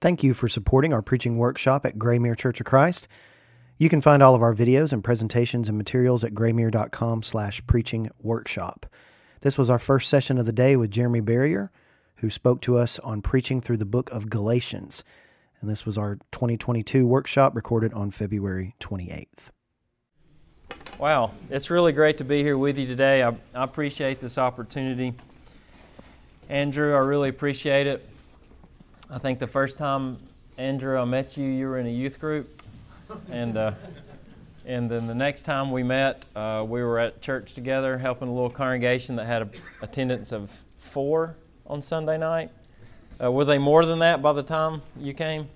Thank you for supporting our preaching workshop at Graymere Church of Christ. You can find all of our videos and presentations and materials at graymere.com slash preaching workshop. This was our first session of the day with Jeremy Barrier, who spoke to us on preaching through the book of Galatians. And this was our 2022 workshop recorded on February 28th. Wow, it's really great to be here with you today. I, I appreciate this opportunity. Andrew, I really appreciate it. I think the first time, Andrew, I met you, you were in a youth group. And, uh, and then the next time we met, uh, we were at church together helping a little congregation that had a attendance of four on Sunday night. Uh, were they more than that by the time you came?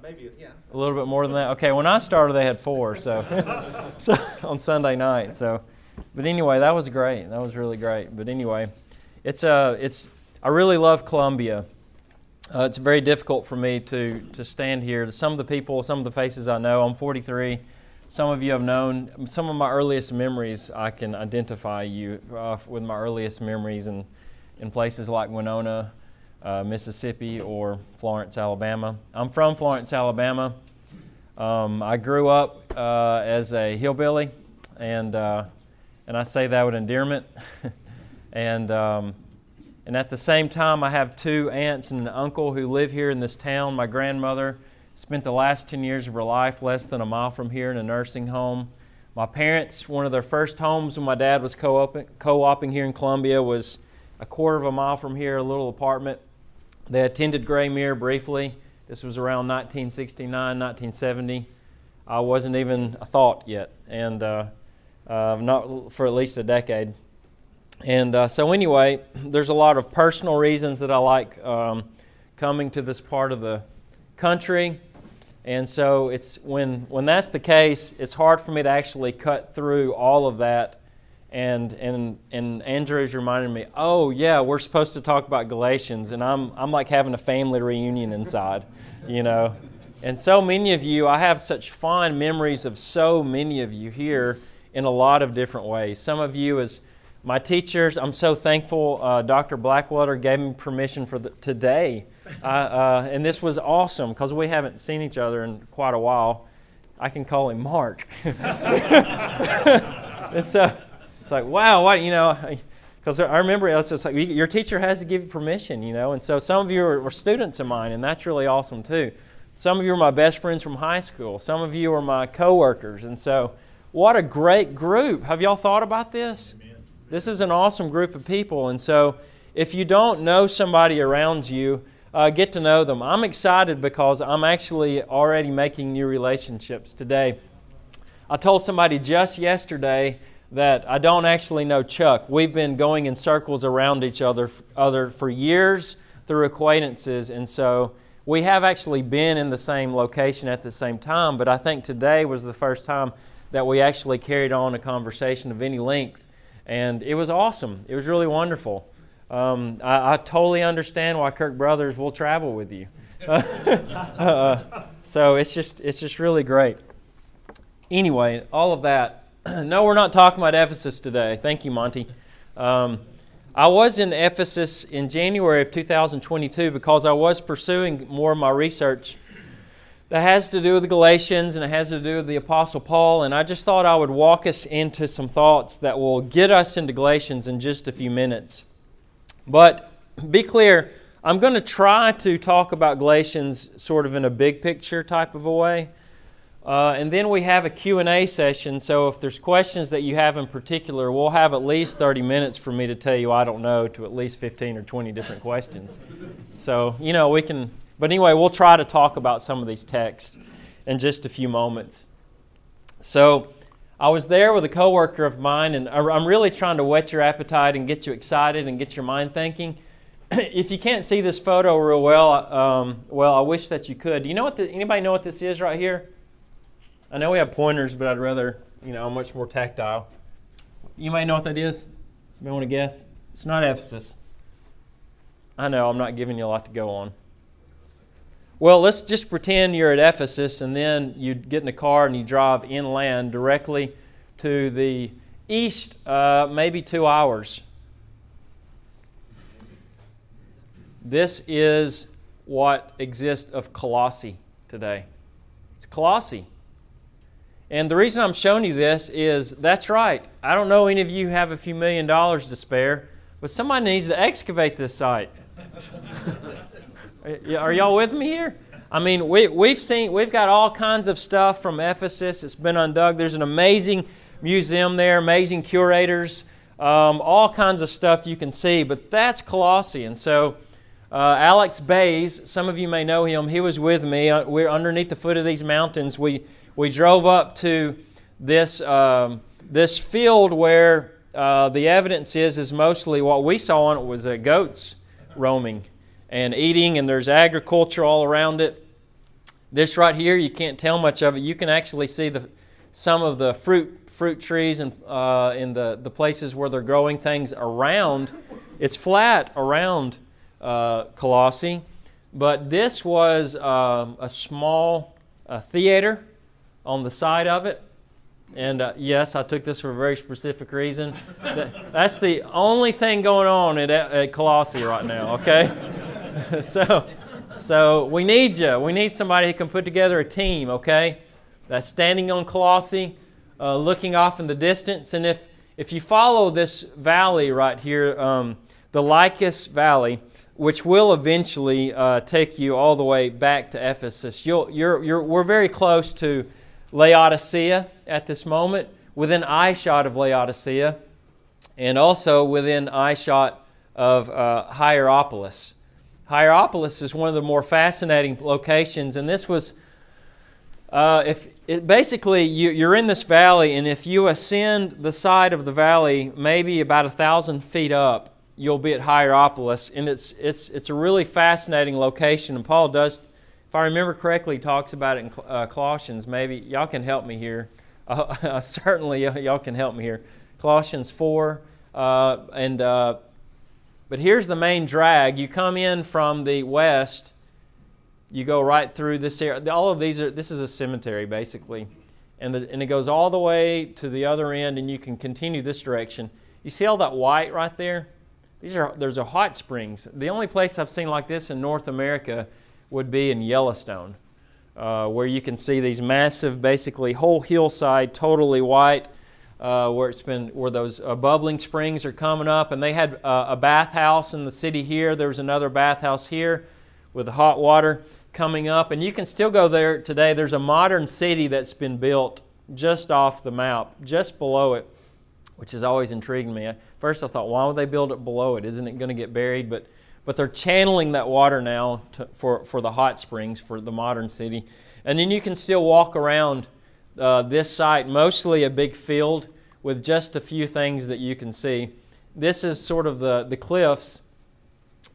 Maybe, yeah. A little bit more than that. Okay, when I started, they had four, so, so on Sunday night. So, but anyway, that was great. That was really great. But anyway, it's uh, it's I really love Columbia. Uh, it's very difficult for me to to stand here. Some of the people, some of the faces I know. I'm 43. Some of you have known. Some of my earliest memories, I can identify you uh, with my earliest memories in in places like Winona, uh, Mississippi, or Florence, Alabama. I'm from Florence, Alabama. Um, I grew up uh, as a hillbilly, and uh, and I say that with endearment. and um, and at the same time, I have two aunts and an uncle who live here in this town. My grandmother spent the last 10 years of her life less than a mile from here in a nursing home. My parents, one of their first homes when my dad was co-oping here in Columbia was a quarter of a mile from here, a little apartment. They attended Graymere briefly. This was around 1969, 1970. I wasn't even a thought yet, and uh, uh, not for at least a decade. And uh, so, anyway, there's a lot of personal reasons that I like um, coming to this part of the country. And so, it's when when that's the case, it's hard for me to actually cut through all of that and and and Andrew's reminded me, oh yeah, we're supposed to talk about Galatians, and I'm I'm like having a family reunion inside, you know. And so many of you, I have such fond memories of so many of you here in a lot of different ways. Some of you as my teachers, I'm so thankful. Uh, Dr. Blackwater gave me permission for the, today, uh, uh, and this was awesome because we haven't seen each other in quite a while. I can call him Mark. and so it's like, wow, what, you know, because I remember it's just like your teacher has to give you permission, you know. And so some of you are, are, students of mine, and that's really awesome too. Some of you are my best friends from high school. Some of you are my coworkers, and so what a great group. Have y'all thought about this? Amen. This is an awesome group of people, and so if you don't know somebody around you, uh, get to know them. I'm excited because I'm actually already making new relationships today. I told somebody just yesterday that I don't actually know Chuck. We've been going in circles around each other, other for years through acquaintances, and so we have actually been in the same location at the same time. But I think today was the first time that we actually carried on a conversation of any length, and it was awesome. It was really wonderful. Um, I, I, totally understand why Kirk Brothers will travel with you. uh, so it's just it's just really great. Anyway, all of that no, we're not talking about Ephesus today. Thank you, Monty. Um, I was in Ephesus in January of 2022 because I was pursuing more of my research that has to do with the Galatians and it has to do with the Apostle Paul. And I just thought I would walk us into some thoughts that will get us into Galatians in just a few minutes. But be clear, I'm going to try to talk about Galatians sort of in a big picture type of a way. Uh, and then we have a Q&A session, so if there's questions that you have in particular, we'll have at least 30 minutes for me to tell you I don't know to at least 15 or 20 different questions. So, you know, we can, but anyway, we'll try to talk about some of these texts in just a few moments. So, I was there with a coworker of mine, and I'm really trying to whet your appetite and get you excited and get your mind thinking. if you can't see this photo real well, um, well, I wish that you could. Do you know what? The, anybody know what this is right here? I know we have pointers, but I'd rather, you know, I'm much more tactile. You might know what that is. You may want to guess? It's not Ephesus. I know, I'm not giving you a lot to go on. Well, let's just pretend you're at Ephesus and then you get in a car and you drive inland directly to the east, uh, maybe two hours. This is what exists of Colossae today. It's Colossae. And the reason I'm showing you this is that's right. I don't know any of you have a few million dollars to spare, but somebody needs to excavate this site. Are y'all with me here? I mean, we, we've seen, we've got all kinds of stuff from Ephesus. It's been undug. There's an amazing museum there, amazing curators, um, all kinds of stuff you can see. But that's Colossae. And so, uh, Alex Bays, some of you may know him. He was with me. Uh, we're underneath the foot of these mountains. We we drove up to this um, this field where uh, the evidence is is mostly what we saw on it was uh, goats roaming and eating, and there's agriculture all around it. This right here, you can't tell much of it. You can actually see the some of the fruit fruit trees and uh, in the the places where they're growing things around. It's flat around uh, Colossae, but this was um, a small uh, theater on the side of it. And uh, yes, I took this for a very specific reason. That's the only thing going on at, at Colossae right now, okay? so, so we need you. We need somebody who can put together a team, okay? That's standing on Colossae, uh, looking off in the distance. And if, if you follow this valley right here, um, the Lycus Valley, which will eventually uh, take you all the way back to Ephesus, you'll, you're, you're, we're very close to Laodicea at this moment, within eyeshot of Laodicea, and also within eyeshot of uh, Hierapolis. Hierapolis is one of the more fascinating locations, and this was. Uh, if it, basically you, you're in this valley, and if you ascend the side of the valley, maybe about a thousand feet up, you'll be at Hierapolis, and it's it's it's a really fascinating location. And Paul does if I remember correctly, talks about it in uh, Colossians. Maybe y'all can help me here. Uh, certainly, y'all can help me here. Colossians 4. Uh, and, uh, but here's the main drag. You come in from the west, you go right through this area. All of these are, this is a cemetery basically. And, the, and it goes all the way to the other end, and you can continue this direction. You see all that white right there? These are, there's a hot springs. The only place I've seen like this in North America would be in Yellowstone, uh, where you can see these massive, basically whole hillside, totally white, uh, where it's been where those uh, bubbling springs are coming up, and they had uh, a bathhouse in the city here. There's another bathhouse here with the hot water coming up, and you can still go there today. There's a modern city that's been built just off the map, just below it, which has always intrigued me. First, I thought, why would they build it below it? Isn't it going to get buried? But but they're channeling that water now to, for, for the hot springs for the modern city. And then you can still walk around uh, this site, mostly a big field with just a few things that you can see. This is sort of the, the cliffs,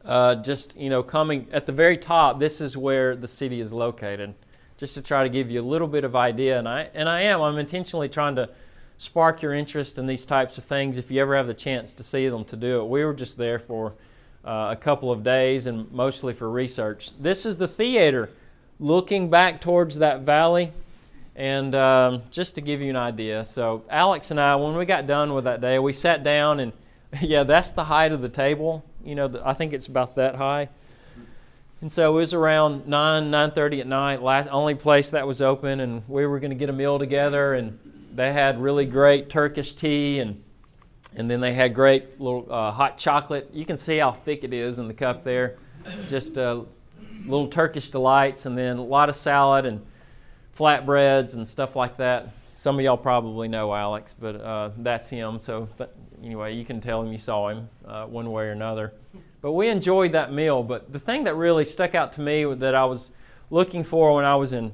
uh, just, you know, coming at the very top. This is where the city is located, just to try to give you a little bit of idea. And I, and I am, I'm intentionally trying to spark your interest in these types of things if you ever have the chance to see them to do it. We were just there for uh, a couple of days and mostly for research. This is the theater looking back towards that valley. And um, just to give you an idea, so Alex and I, when we got done with that day, we sat down and yeah, that's the height of the table. You know, I think it's about that high. And so it was around 9, 9.30 at night, last, only place that was open, and we were going to get a meal together, and they had really great Turkish tea and and then they had great little uh, hot chocolate. You can see how thick it is in the cup there. Just uh, little Turkish delights, and then a lot of salad and flatbreads and stuff like that. Some of y'all probably know Alex, but uh, that's him. So th- anyway, you can tell him you saw him uh, one way or another. But we enjoyed that meal. But the thing that really stuck out to me that I was looking for when I was in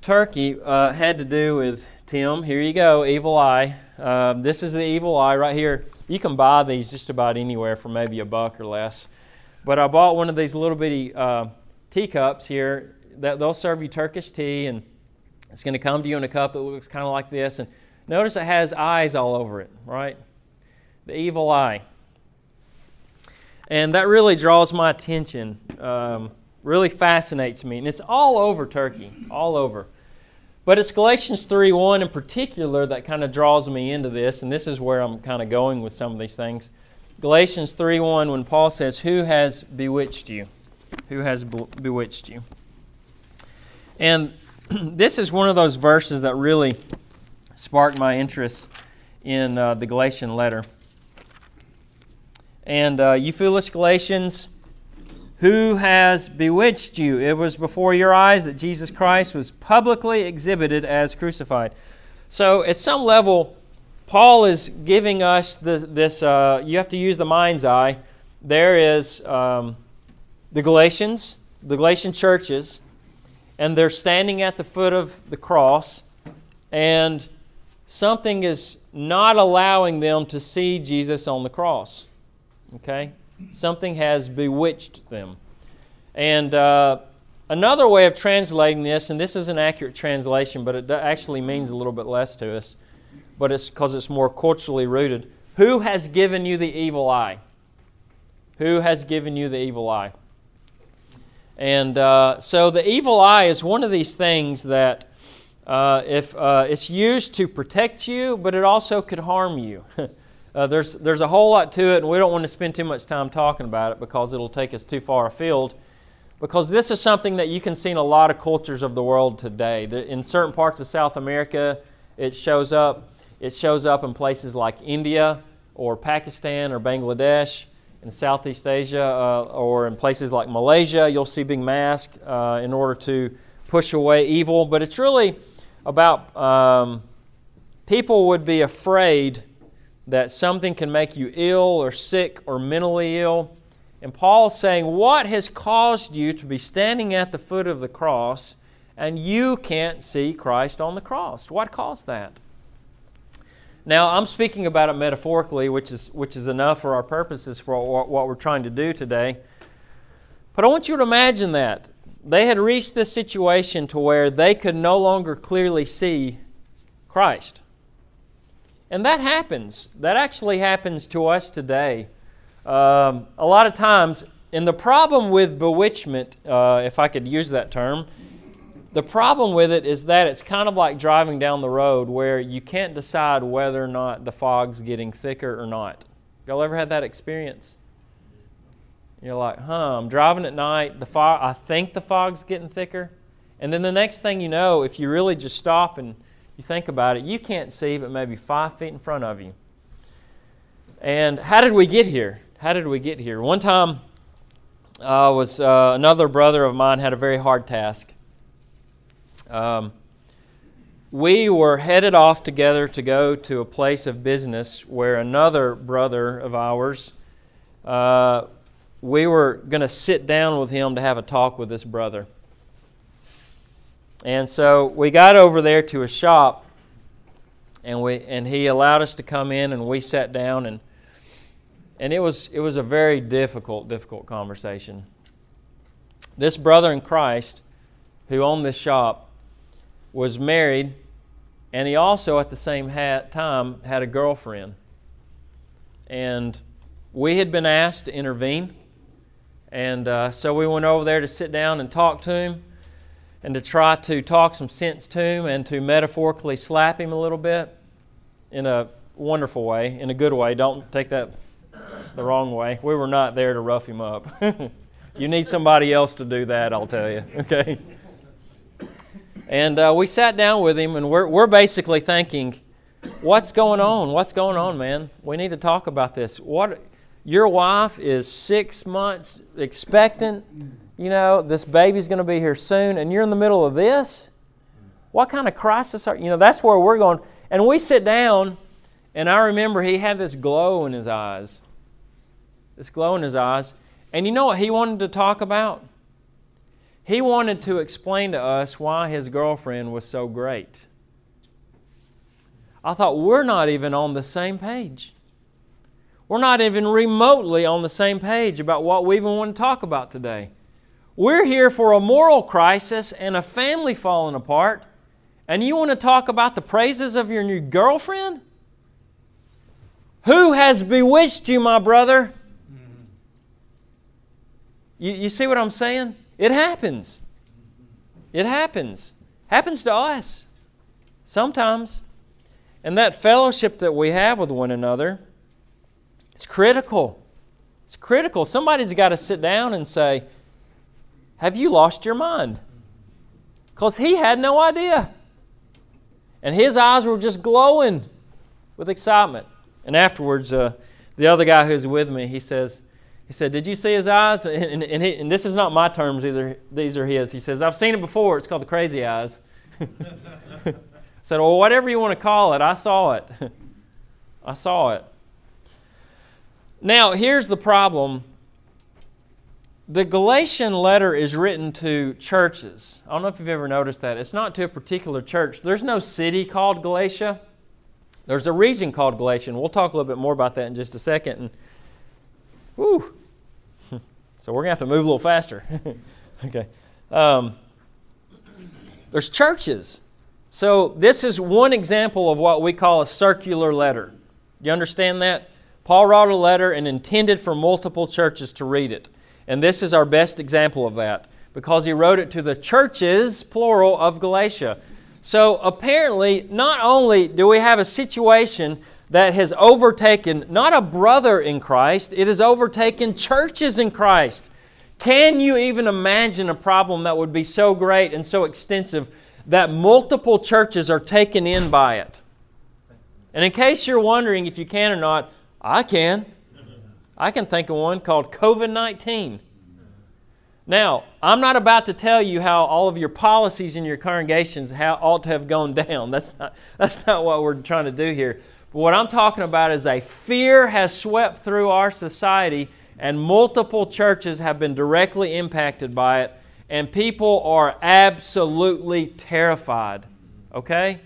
Turkey uh, had to do with Tim. Here you go, evil eye. Um, this is the evil eye right here. You can buy these just about anywhere for maybe a buck or less. But I bought one of these little bitty uh, teacups here they'll serve you Turkish tea, and it's going to come to you in a cup that looks kind of like this. And notice it has eyes all over it, right? The evil eye. And that really draws my attention, um, really fascinates me. And it's all over Turkey, all over. But it's Galatians 3:1 in particular that kind of draws me into this, and this is where I'm kind of going with some of these things. Galatians 3:1 when Paul says, "Who has bewitched you?" Who has bewitched you? And this is one of those verses that really sparked my interest in uh, the Galatian letter. And uh, you foolish Galatians, who has bewitched you? It was before your eyes that Jesus Christ was publicly exhibited as crucified. So, at some level, Paul is giving us this, this uh, you have to use the mind's eye. There is um, the Galatians, the Galatian churches, and they're standing at the foot of the cross, and something is not allowing them to see Jesus on the cross. Okay? Something has bewitched them. And uh, another way of translating this, and this is an accurate translation, but it actually means a little bit less to us, but it's because it's more culturally rooted. Who has given you the evil eye? Who has given you the evil eye? And uh, so the evil eye is one of these things that uh, if uh, it's used to protect you, but it also could harm you. Uh, there's, there's a whole lot to it, and we don't want to spend too much time talking about it because it'll take us too far afield. Because this is something that you can see in a lot of cultures of the world today. In certain parts of South America, it shows up. It shows up in places like India or Pakistan or Bangladesh. In Southeast Asia uh, or in places like Malaysia, you'll see big masks uh, in order to push away evil. But it's really about um, people would be afraid that something can make you ill or sick or mentally ill. And Paul's saying, What has caused you to be standing at the foot of the cross and you can't see Christ on the cross? What caused that? Now, I'm speaking about it metaphorically, which is, which is enough for our purposes for what, we're trying to do today. But I want you to imagine that. They had reached this situation to where they could no longer clearly see Christ. And that happens. That actually happens to us today. Um, a lot of times, and the problem with bewitchment, uh, if I could use that term, the problem with it is that it's kind of like driving down the road where you can't decide whether or not the fog's getting thicker or not. Y'all ever had that experience? You're like, huh, I'm driving at night, the fog, I think the fog's getting thicker. And then the next thing you know, if you really just stop and you think about it, you can't see but maybe five feet in front of you. And how did we get here? How did we get here? One time, uh, was uh, another brother of mine had a very hard task. Um, we were headed off together to go to a place of business where another brother of ours, uh, we were going to sit down with him to have a talk with this brother. And so we got over there to a shop, and we and he allowed us to come in, and we sat down, and and it was it was a very difficult, difficult conversation. This brother in Christ, who owned this shop, was married, and he also at the same time had a girlfriend. And we had been asked to intervene, and uh, so we went over there to sit down and talk to him and to try to talk some sense to him and to metaphorically slap him a little bit in a wonderful way, in a good way. Don't take that the wrong way. We were not there to rough him up. you need somebody else to do that, I'll tell you, okay? And uh, we sat down with him, and we're, we're basically thinking, what's going on? What's going on, man? We need to talk about this. What your wife is six months expectant you know, this baby's going to be here soon, and you're in the middle of this? What kind of crisis are you know? That's where we're going. And we sit down, and I remember he had this glow in his eyes. This glow in his eyes. And you know what he wanted to talk about? He wanted to explain to us why his girlfriend was so great. I thought, we're not even on the same page. We're not even remotely on the same page about what we even want to talk about today. We're here for a moral crisis and a family falling apart, and you want to talk about the praises of your new girlfriend? Who has bewitched you, my brother? You, you see what I'm saying? It happens. It happens. Happens to us sometimes. And that fellowship that we have with one another, it's critical. It's critical. Somebody's got to sit down and say, Have you lost your mind? Because he had no idea. And his eyes were just glowing with excitement. And afterwards, uh, the other guy who's with me, he says, he said, Did you see his eyes? And, and, he, and, this is not my terms either, these are his. He says, I've seen it before. It's called the crazy eyes. Said, Well, whatever you want to call it, I saw it. I saw it. Now, here's the problem the Galatian letter is written to churches. I don't know if you've ever noticed that. It's not to a particular church. There's no city called Galatia. There's a region called Galatia. We'll talk a little bit more about that in just a second. And, whew. So we're going to have to move a little faster. okay. Um, there's churches. So this is one example of what we call a circular letter. You understand that? Paul wrote a letter and intended for multiple churches to read it. And this is our best example of that because he wrote it to the churches, plural, of Galatia. So apparently, not only do we have a situation that has overtaken not a brother in Christ, it has overtaken churches in Christ. Can you even imagine a problem that would be so great and so extensive that multiple churches are taken in by it? And in case you're wondering if you can or not, I can. I can think of one called COVID 19. Now, I'm not about to tell you how all of your policies in your congregations ought to have gone down. That's not, that's not what we're trying to do here. What I'm talking about is a fear has swept through our society, and multiple churches have been directly impacted by it, and people are absolutely terrified. Okay?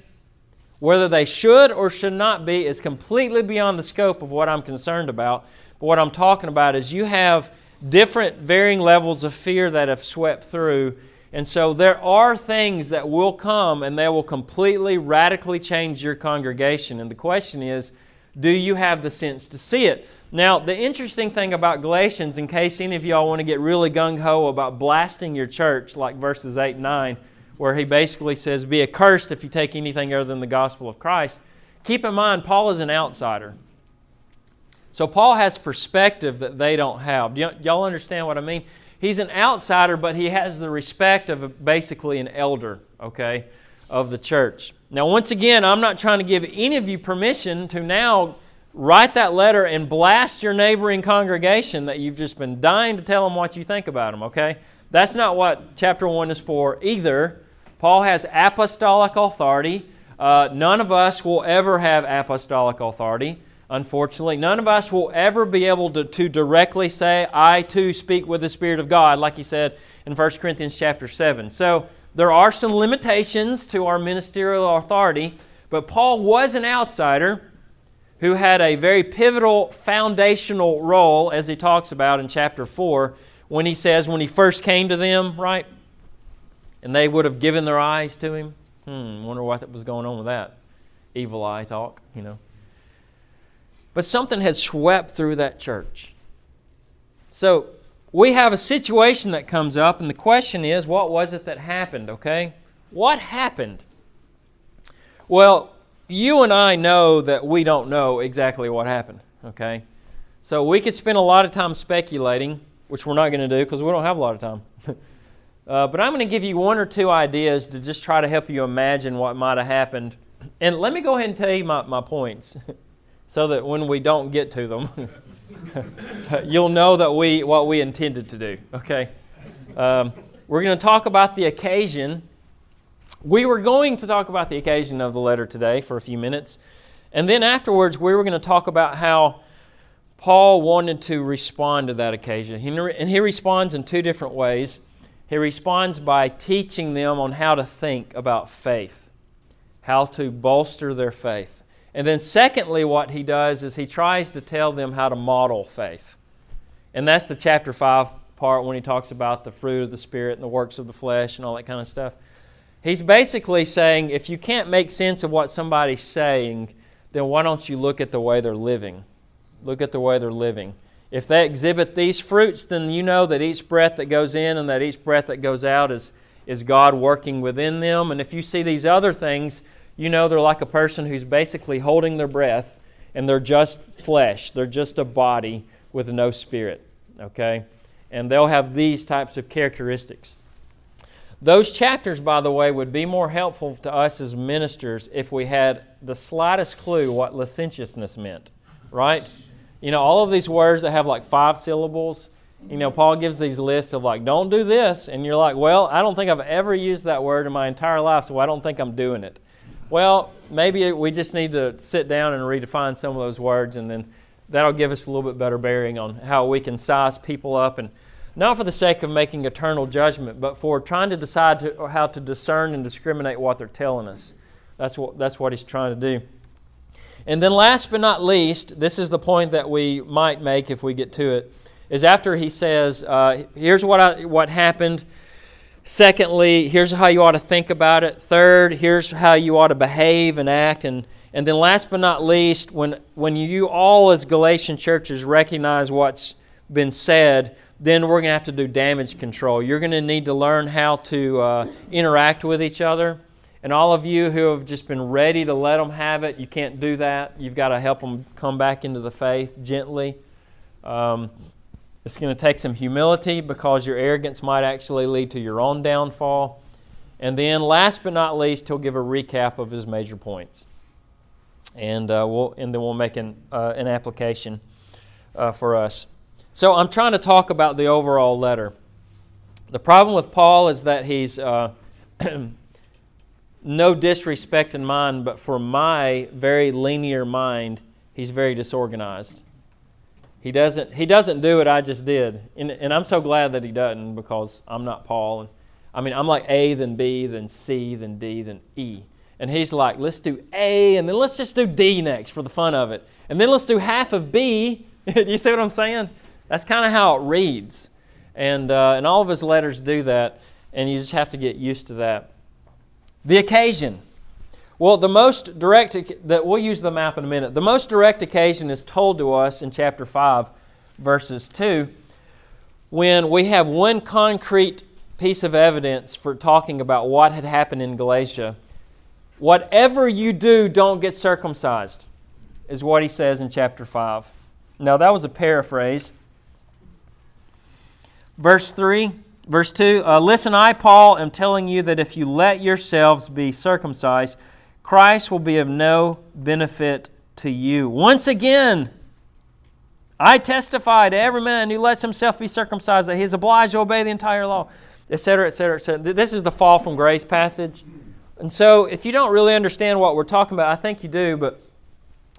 Whether they should or should not be is completely beyond the scope of what I'm concerned about. But what I'm talking about is you have different varying levels of fear that have swept through. And so there are things that will come and they will completely, radically change your congregation. And the question is, do you have the sense to see it? Now, the interesting thing about Galatians, in case any of y'all want to get really gung ho about blasting your church, like verses 8 and 9, where he basically says, Be accursed if you take anything other than the gospel of Christ, keep in mind, Paul is an outsider. So Paul has perspective that they don't have. Y'all understand what I mean? He's an outsider, but he has the respect of a, basically an elder, okay, of the church. Now, once again, I'm not trying to give any of you permission to now write that letter and blast your neighboring congregation that you've just been dying to tell them what you think about them, okay? That's not what chapter 1 is for either. Paul has apostolic authority. Uh, none of us will ever have apostolic authority unfortunately. None of us will ever be able to, to directly say, I too speak with the Spirit of God, like he said in 1 Corinthians chapter 7. So there are some limitations to our ministerial authority, but Paul was an outsider who had a very pivotal foundational role, as he talks about in chapter 4, when he says, when he first came to them, right? And they would have given their eyes to him. Hmm, wonder what was going on with that. Evil eye talk, you know. But something has swept through that church. So we have a situation that comes up, and the question is what was it that happened, okay? What happened? Well, you and I know that we don't know exactly what happened, okay? So we could spend a lot of time speculating, which we're not going to do because we don't have a lot of time. uh, but I'm going to give you one or two ideas to just try to help you imagine what might have happened. And let me go ahead and tell you my, my points. so that when we don't get to them, you'll know that we what we intended to do. Okay, um, we're going to talk about the occasion. We were going to talk about the occasion of the letter today for a few minutes, and then afterwards we were going to talk about how Paul wanted to respond to that occasion, he, and he responds in two different ways. He responds by teaching them on how to think about faith, how to bolster their faith. And then, secondly, what he does is he tries to tell them how to model faith. And that's the chapter 5 part when he talks about the fruit of the Spirit and the works of the flesh and all that kind of stuff. He's basically saying if you can't make sense of what somebody's saying, then why don't you look at the way they're living? Look at the way they're living. If they exhibit these fruits, then you know that each breath that goes in and that each breath that goes out is, is God working within them. And if you see these other things, you know they're like a person who's basically holding their breath and they're just flesh. They're just a body with no spirit. Okay? and they'll have these types of characteristics. Those chapters, by the way, would be more helpful to us as ministers if we had the slightest clue what licentiousness meant, right? You know, all of these words that have like five syllables, you know, Paul gives these lists of like, don't do this. And you're like, well, I don't think I've ever used that word in my entire life, so I don't think I'm doing it. Well, maybe we just need to sit down and redefine some of those words, and then that'll give us a little bit better bearing on how we can size people up and not for the sake of making eternal judgment, but for trying to decide to, how to discern and discriminate what they're telling us. That's what, that's what he's trying to do. And then, last but not least, this is the point that we might make if we get to it, is after he says, uh, Here's what, I, what happened. Secondly, here's how you ought to think about it. Third, here's how you ought to behave and act. And, and then, last but not least, when, when you all, as Galatian churches, recognize what's been said, then we're going to have to do damage control. You're going to need to learn how to uh, interact with each other. And all of you who have just been ready to let them have it, you can't do that. You've got to help them come back into the faith gently. Um, it's going to take some humility because your arrogance might actually lead to your own downfall. And then, last but not least, he'll give a recap of his major points. And, uh, we'll, and then we'll make an, uh, an application uh, for us. So I'm trying to talk about the overall letter. The problem with Paul is that he's uh, no disrespect in mind, but for my very linear mind, he's very disorganized. He doesn't, he doesn't do what I just did. And, and I'm so glad that he doesn't because I'm not Paul. And, I mean, I'm like A, then B, then C, then D, then E. And he's like, let's do A, and then let's just do D next for the fun of it. And then let's do half of B. you see what I'm saying? That's kind of how it reads. And, uh, and all of his letters do that, and you just have to get used to that. The occasion. Well, the most direct, that we'll use the map in a minute. The most direct occasion is told to us in chapter 5, verses 2, when we have one concrete piece of evidence for talking about what had happened in Galatia. Whatever you do, don't get circumcised, is what he says in chapter 5. Now, that was a paraphrase. Verse 3, verse 2 uh, Listen, I, Paul, am telling you that if you let yourselves be circumcised, Christ will be of no benefit to you. Once again, I testify to every man who lets himself be circumcised that he is obliged to obey the entire law, etc., etc., etc. This is the fall from grace passage. And so, if you don't really understand what we're talking about, I think you do, but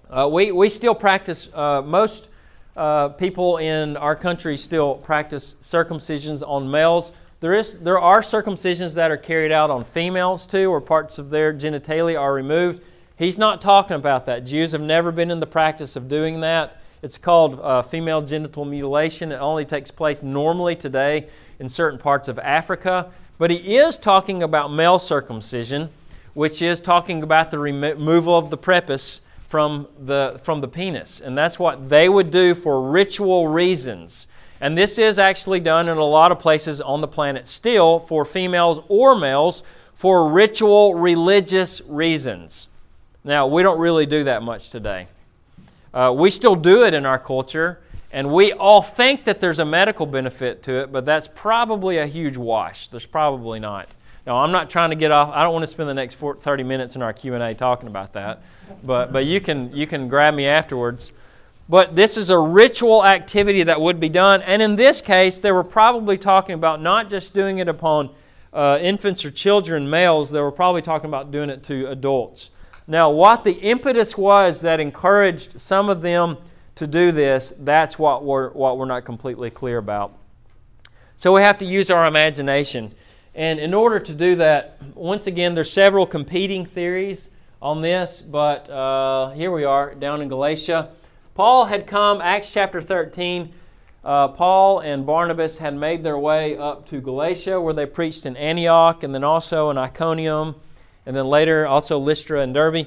uh, we, we still practice uh, most uh, people in our country still practice circumcisions on males. There, is, there are circumcisions that are carried out on females too, where parts of their genitalia are removed. He's not talking about that. Jews have never been in the practice of doing that. It's called uh, female genital mutilation. It only takes place normally today in certain parts of Africa. But he is talking about male circumcision, which is talking about the removal of the prepuce from the, from the penis. And that's what they would do for ritual reasons. And this is actually done in a lot of places on the planet still for females or males for ritual religious reasons. Now, we don't really do that much today. Uh, we still do it in our culture, and we all think that there's a medical benefit to it, but that's probably a huge wash. There's probably not. Now, I'm not trying to get off. I don't want to spend the next 30 minutes in our Q&A talking about that, but, but you, can, you can grab me afterwards. But this is a ritual activity that would be done. And in this case, they were probably talking about not just doing it upon uh, infants or children, males, they were probably talking about doing it to adults. Now, what the impetus was that encouraged some of them to do this, that's what we're, what we're not completely clear about. So we have to use our imagination. And in order to do that, once again, there's several competing theories on this, but uh, here we are down in Galatia. Paul had come, Acts chapter 13. Uh, Paul and Barnabas had made their way up to Galatia, where they preached in Antioch and then also in Iconium, and then later also Lystra and Derbe.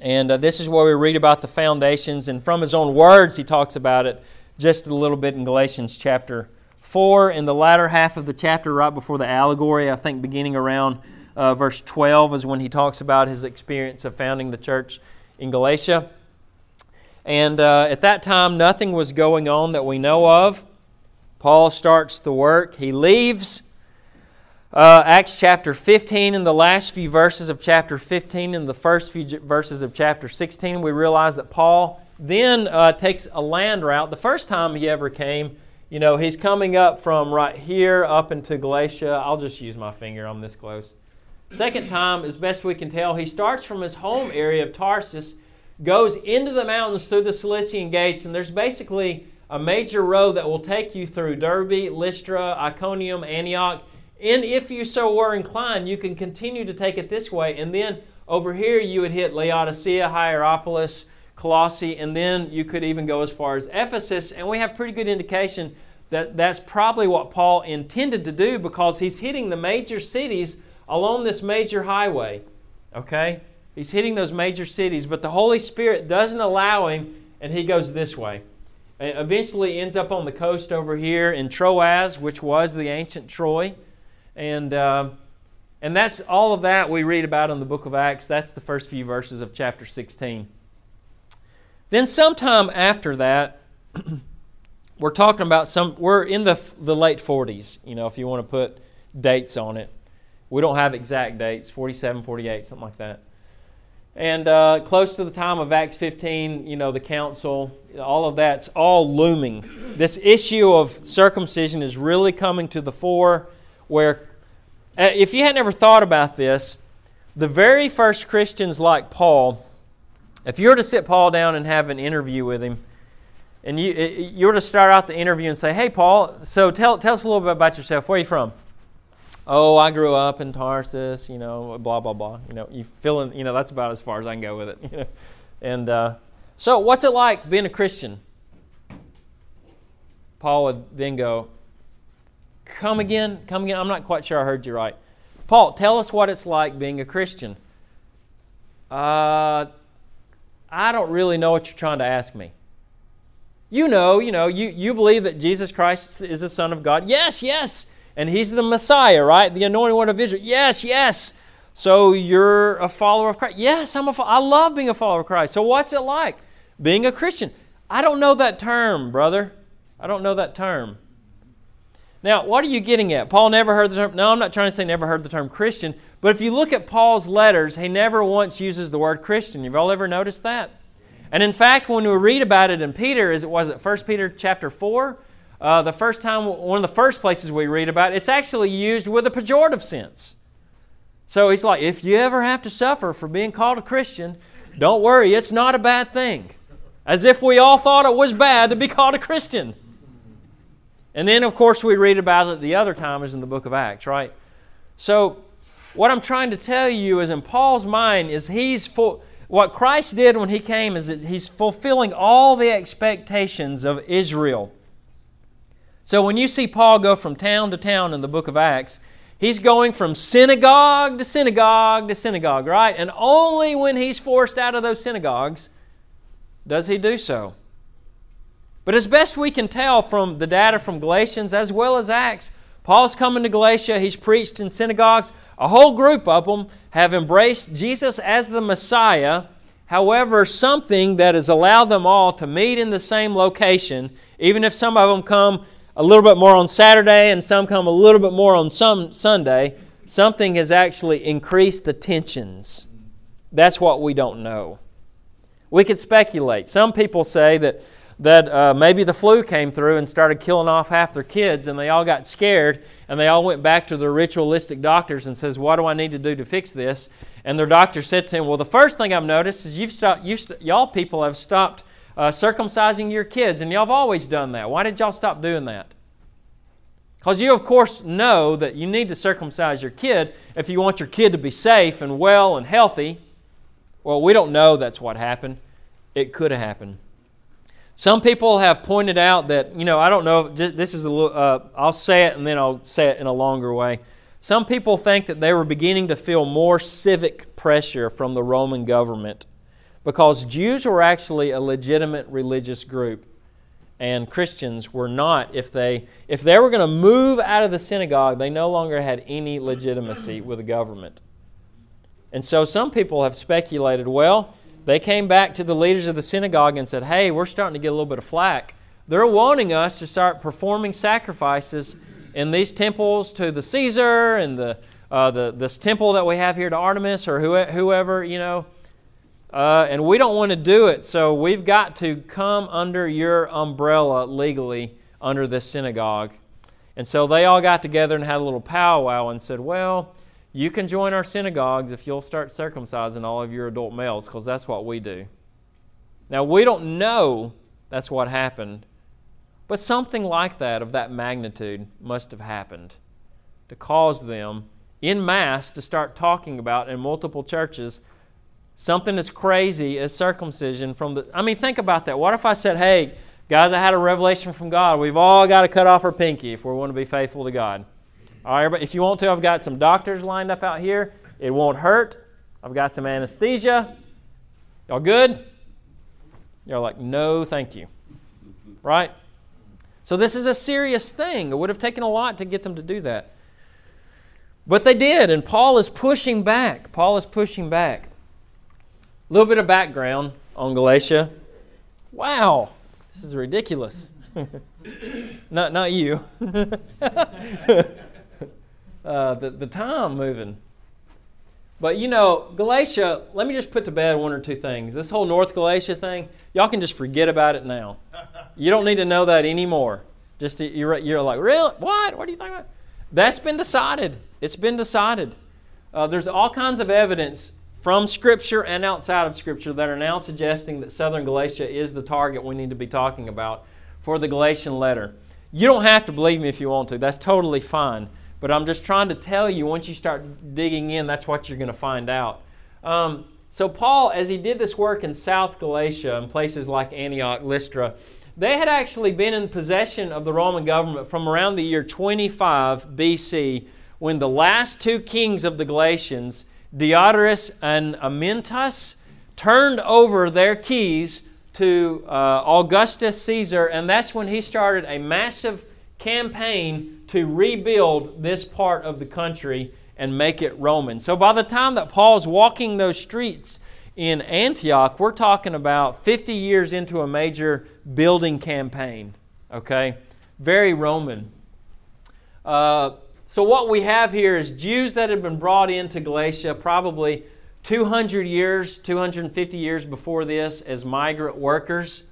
And uh, this is where we read about the foundations, and from his own words, he talks about it just a little bit in Galatians chapter 4 in the latter half of the chapter, right before the allegory, I think beginning around uh, verse 12 is when he talks about his experience of founding the church in Galatia. And uh, at that time, nothing was going on that we know of. Paul starts the work. He leaves uh, Acts chapter 15 in the last few verses of chapter 15 and the first few verses of chapter 16. We realize that Paul then uh, takes a land route. The first time he ever came, you know, he's coming up from right here up into Galatia. I'll just use my finger, I'm this close. Second time, as best we can tell, he starts from his home area of Tarsus, goes into the mountains through the Cilician gates, and there's basically a major road that will take you through Derbe, Lystra, Iconium, Antioch. And if you so were inclined, you can continue to take it this way. And then over here, you would hit Laodicea, Hierapolis, Colossae, and then you could even go as far as Ephesus. And we have pretty good indication that that's probably what Paul intended to do because he's hitting the major cities along this major highway. Okay? He's hitting those major cities, but the Holy Spirit doesn't allow him, and he goes this way eventually ends up on the coast over here in Troas, which was the ancient Troy. And, uh, and that's all of that we read about in the book of Acts. That's the first few verses of chapter 16. Then, sometime after that, we're talking about some, we're in the, the late 40s, you know, if you want to put dates on it. We don't have exact dates 47, 48, something like that. And uh, close to the time of Acts 15, you know, the council, all of that's all looming. This issue of circumcision is really coming to the fore. Where, uh, if you had never thought about this, the very first Christians like Paul, if you were to sit Paul down and have an interview with him, and you, you were to start out the interview and say, Hey, Paul, so tell, tell us a little bit about yourself. Where are you from? Oh, I grew up in Tarsus, you know, blah blah blah. You know, you feeling, you know, that's about as far as I can go with it. You know? And uh, so, what's it like being a Christian? Paul would then go, "Come again, come again." I'm not quite sure I heard you right. Paul, tell us what it's like being a Christian. Uh, I don't really know what you're trying to ask me. You know, you know, you, you believe that Jesus Christ is the Son of God. Yes, yes and he's the Messiah, right? The anointed one of Israel. Yes, yes. So you're a follower of Christ. Yes, I'm a I love being a follower of Christ. So what's it like being a Christian? I don't know that term, brother. I don't know that term. Now, what are you getting at? Paul never heard the term. No, I'm not trying to say never heard the term Christian, but if you look at Paul's letters, he never once uses the word Christian. You've all ever noticed that? And in fact, when we read about it in Peter, as it was at 1 Peter chapter 4, uh, the first time, one of the first places we read about it, it's actually used with a pejorative sense. So he's like, if you ever have to suffer for being called a Christian, don't worry, it's not a bad thing. As if we all thought it was bad to be called a Christian. And then, of course, we read about it the other time is in the book of Acts, right? So, what I'm trying to tell you is in Paul's mind is he's full, what Christ did when he came is he's fulfilling all the expectations of Israel. So when you see Paul go from town to town in the book of Acts, he's going from synagogue to synagogue to synagogue, right? And only when he's forced out of those synagogues does he do so. But as best we can tell from the data from Galatians as well as Acts, Paul's coming to Galatia. He's preached in synagogues. A whole group of them have embraced Jesus as the Messiah. However, something that has allowed them all to meet in the same location, even if some of them come a little bit more on Saturday and some come a little bit more on some Sunday, something has actually increased the tensions. That's what we don't know. We could speculate. Some people say that, that uh, maybe the flu came through and started killing off half their kids, and they all got scared, and they all went back to their ritualistic doctors and says, "What do I need to do to fix this?" And their doctor said to him, "Well, the first thing I've noticed is you've stopped. You've st- y'all people have stopped uh, circumcising your kids, and y'all have always done that. Why did y'all stop doing that? Because you, of course, know that you need to circumcise your kid if you want your kid to be safe and well and healthy. Well, we don't know that's what happened. It could have happened. Some people have pointed out that, you know, I don't know, this is a little, uh, I'll say it and then I'll say it in a longer way. Some people think that they were beginning to feel more civic pressure from the Roman government because Jews were actually a legitimate religious group and Christians were not if they if they were going to move out of the synagogue, they no longer had any legitimacy with the government. And so some people have speculated, well, they came back to the leaders of the synagogue and said, "Hey, we're starting to get a little bit of flack they're wanting us to start performing sacrifices in these temples to the Caesar and the, uh, the this temple that we have here to Artemis or whoever, you know. Uh, and we don't want to do it, so we've got to come under your umbrella legally under this synagogue. And so they all got together and had a little powwow and said, Well, you can join our synagogues if you'll start circumcising all of your adult males, because that's what we do. Now, we don't know that's what happened, but something like that, of that magnitude, must have happened to cause them in mass to start talking about in multiple churches something as crazy as circumcision from the. I mean, think about that. What if I said, hey, guys, I had a revelation from God. We've all got to cut off our pinky if we want to be faithful to God. All right, but if you want to, I've got some doctors lined up out here. It won't hurt. I've got some anesthesia. Y'all good? Y'all like, no, thank you. Right? So this is a serious thing. It would have taken a lot to get them to do that. But they did, and Paul is pushing back. Paul is pushing back. A little bit of background on Galatia. Wow, this is ridiculous. not, not you. uh, the, the time moving. But you know, Galatia, let me just put to bed one or two things. This whole North Galatia thing, y'all can just forget about it now. You don't need to know that anymore. Just to, you're, you're like, really? What? What are you talking about? That's been decided. It's been decided. Uh, there's all kinds of evidence from Scripture and outside of Scripture that are now suggesting that Southern Galatia is the target we need to be talking about for the Galatian letter. You don't have to believe me if you want to. That's totally fine. But I'm just trying to tell you, once you start digging in, that's what you're going to find out. Um, so, Paul, as he did this work in South Galatia and places like Antioch, Lystra, they had actually been in possession of the Roman government from around the year 25 BC when the last two kings of the Galatians, Diodorus and Amyntas, turned over their keys to uh, Augustus Caesar, and that's when he started a massive campaign to rebuild this part of the country and make it Roman. So by the time that Paul's walking those streets in Antioch, we're talking about 50 years into a major building campaign. Okay? Very Roman. Uh, so, what we have here is Jews that had been brought into Galatia probably 200 years, 250 years before this as migrant workers.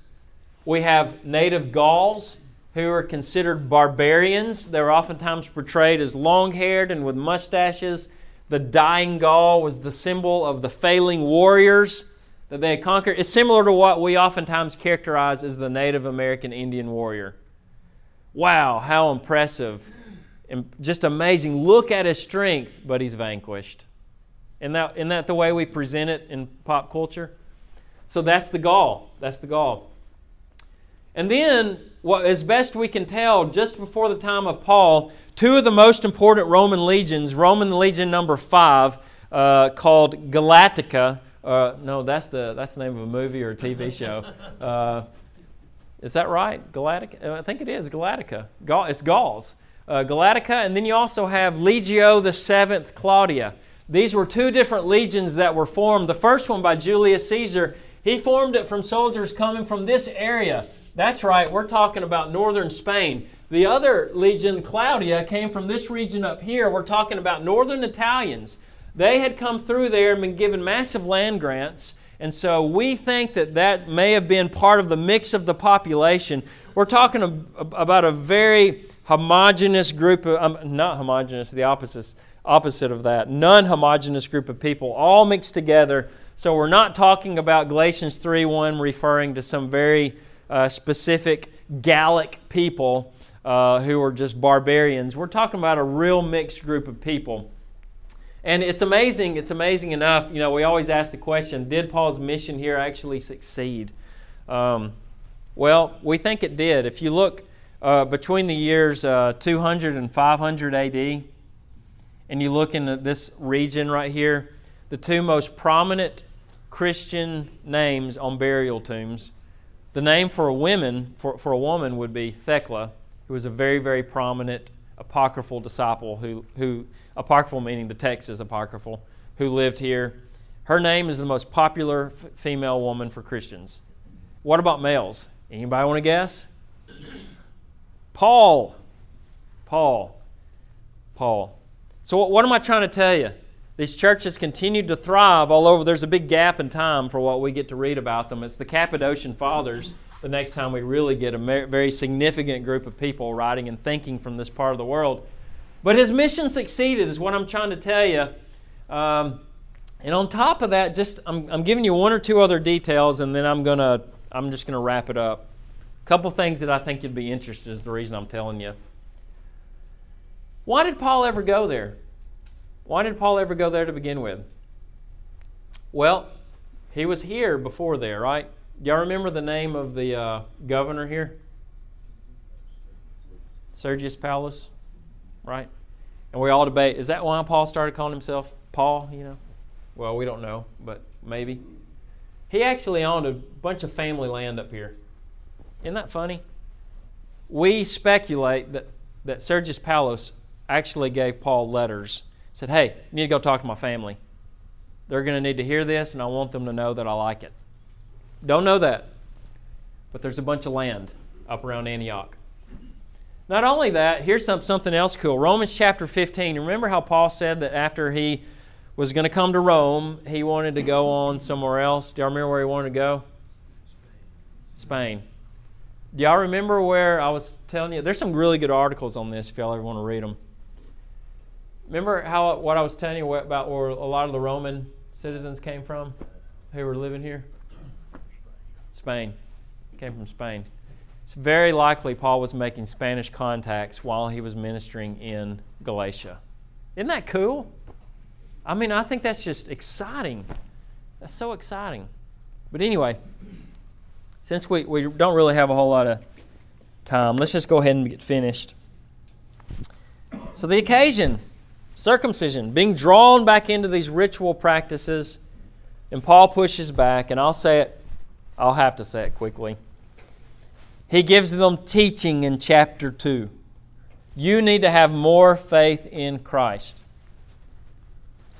We have native Gauls who are considered barbarians. They're oftentimes portrayed as long haired and with mustaches. The dying Gaul was the symbol of the failing warriors that they had conquered. It's similar to what we oftentimes characterize as the Native American Indian warrior. Wow, how impressive. And just amazing. Look at his strength, but he's vanquished. Isn't that, isn't that the way we present it in pop culture? So that's the Gaul. That's the Gaul. And then, what, as best we can tell, just before the time of Paul, two of the most important Roman legions, Roman legion number five, uh, called Galatica, uh, no, that's the, that's the name of a movie or a TV show. Uh, is that right? Galatica? I think it is, Galatica. Gaul, it's Gauls. Uh, Galatica, and then you also have Legio the Seventh Claudia. These were two different legions that were formed. The first one by Julius Caesar, he formed it from soldiers coming from this area that's right, we're talking about northern Spain. The other legion, Claudia, came from this region up here. We're talking about northern Italians. They had come through there and been given massive land grants. And so we think that that may have been part of the mix of the population. We're talking about a very homogenous group of, um, not homogenous, the opposite, opposite of that, non homogenous group of people, all mixed together. So we're not talking about Galatians 3 1 referring to some very uh, specific Gallic people uh, who are just barbarians. We're talking about a real mixed group of people. And it's amazing, it's amazing enough. You know, we always ask the question did Paul's mission here actually succeed? Um, well, we think it did. If you look uh, between the years uh, 200 and 500 AD, and you look in this region right here, the two most prominent Christian names on burial tombs the name for a woman, for, for a woman would be Thecla, who was a very, very prominent apocryphal disciple who, who apocryphal meaning the text is apocryphal, who lived here. Her name is the most popular f- female woman for Christians. What about males? Anybody want to guess? Paul. Paul. Paul. So, what am I trying to tell you? These churches continued to thrive all over. There's a big gap in time for what we get to read about them. It's the Cappadocian Fathers the next time we really get a very significant group of people writing and thinking from this part of the world. But his mission succeeded, is what I'm trying to tell you. Um, and on top of that, just I'm, I'm giving you one or two other details, and then I'm gonna I'm just gonna wrap it up. Couple things that I think you'd be interested is the reason I'm telling you. Why did Paul ever go there? Why did Paul ever go there to begin with? Well, he was here before there, right? Y'all remember the name of the uh, governor here? Sergius Paulus, right? And we all debate is that why Paul started calling himself Paul, you know? Well, we don't know, but maybe. He actually owned a bunch of family land up here. Isn't that funny? We speculate that, that Sergius Paulus actually gave Paul letters said, Hey, you need to go talk to my family. They're going to need to hear this, and I want them to know that I like it. Don't know that, but there's a bunch of land up around Antioch. Not only that, here's some, something else cool. Romans chapter 15. Remember how Paul said that after he was going to come to Rome, he wanted to go on somewhere else? Do y'all remember where he wanted to go? Spain. Do y'all remember where I was telling you? There's some really good articles on this if y'all ever want to read them. Remember how what I was telling you about where a lot of the Roman citizens came from who were living here? Spain. Came from Spain. It's very likely Paul was making Spanish contacts while he was ministering in Galatia. Isn't that cool? I mean, I think that's just exciting. That's so exciting. But anyway, since we, we don't really have a whole lot of time, let's just go ahead and get finished. So, the occasion circumcision, being drawn back into these ritual practices. And Paul pushes back, and I'll say it, I'll have to say it quickly. He gives them teaching in chapter 2. You need to have more faith in Christ.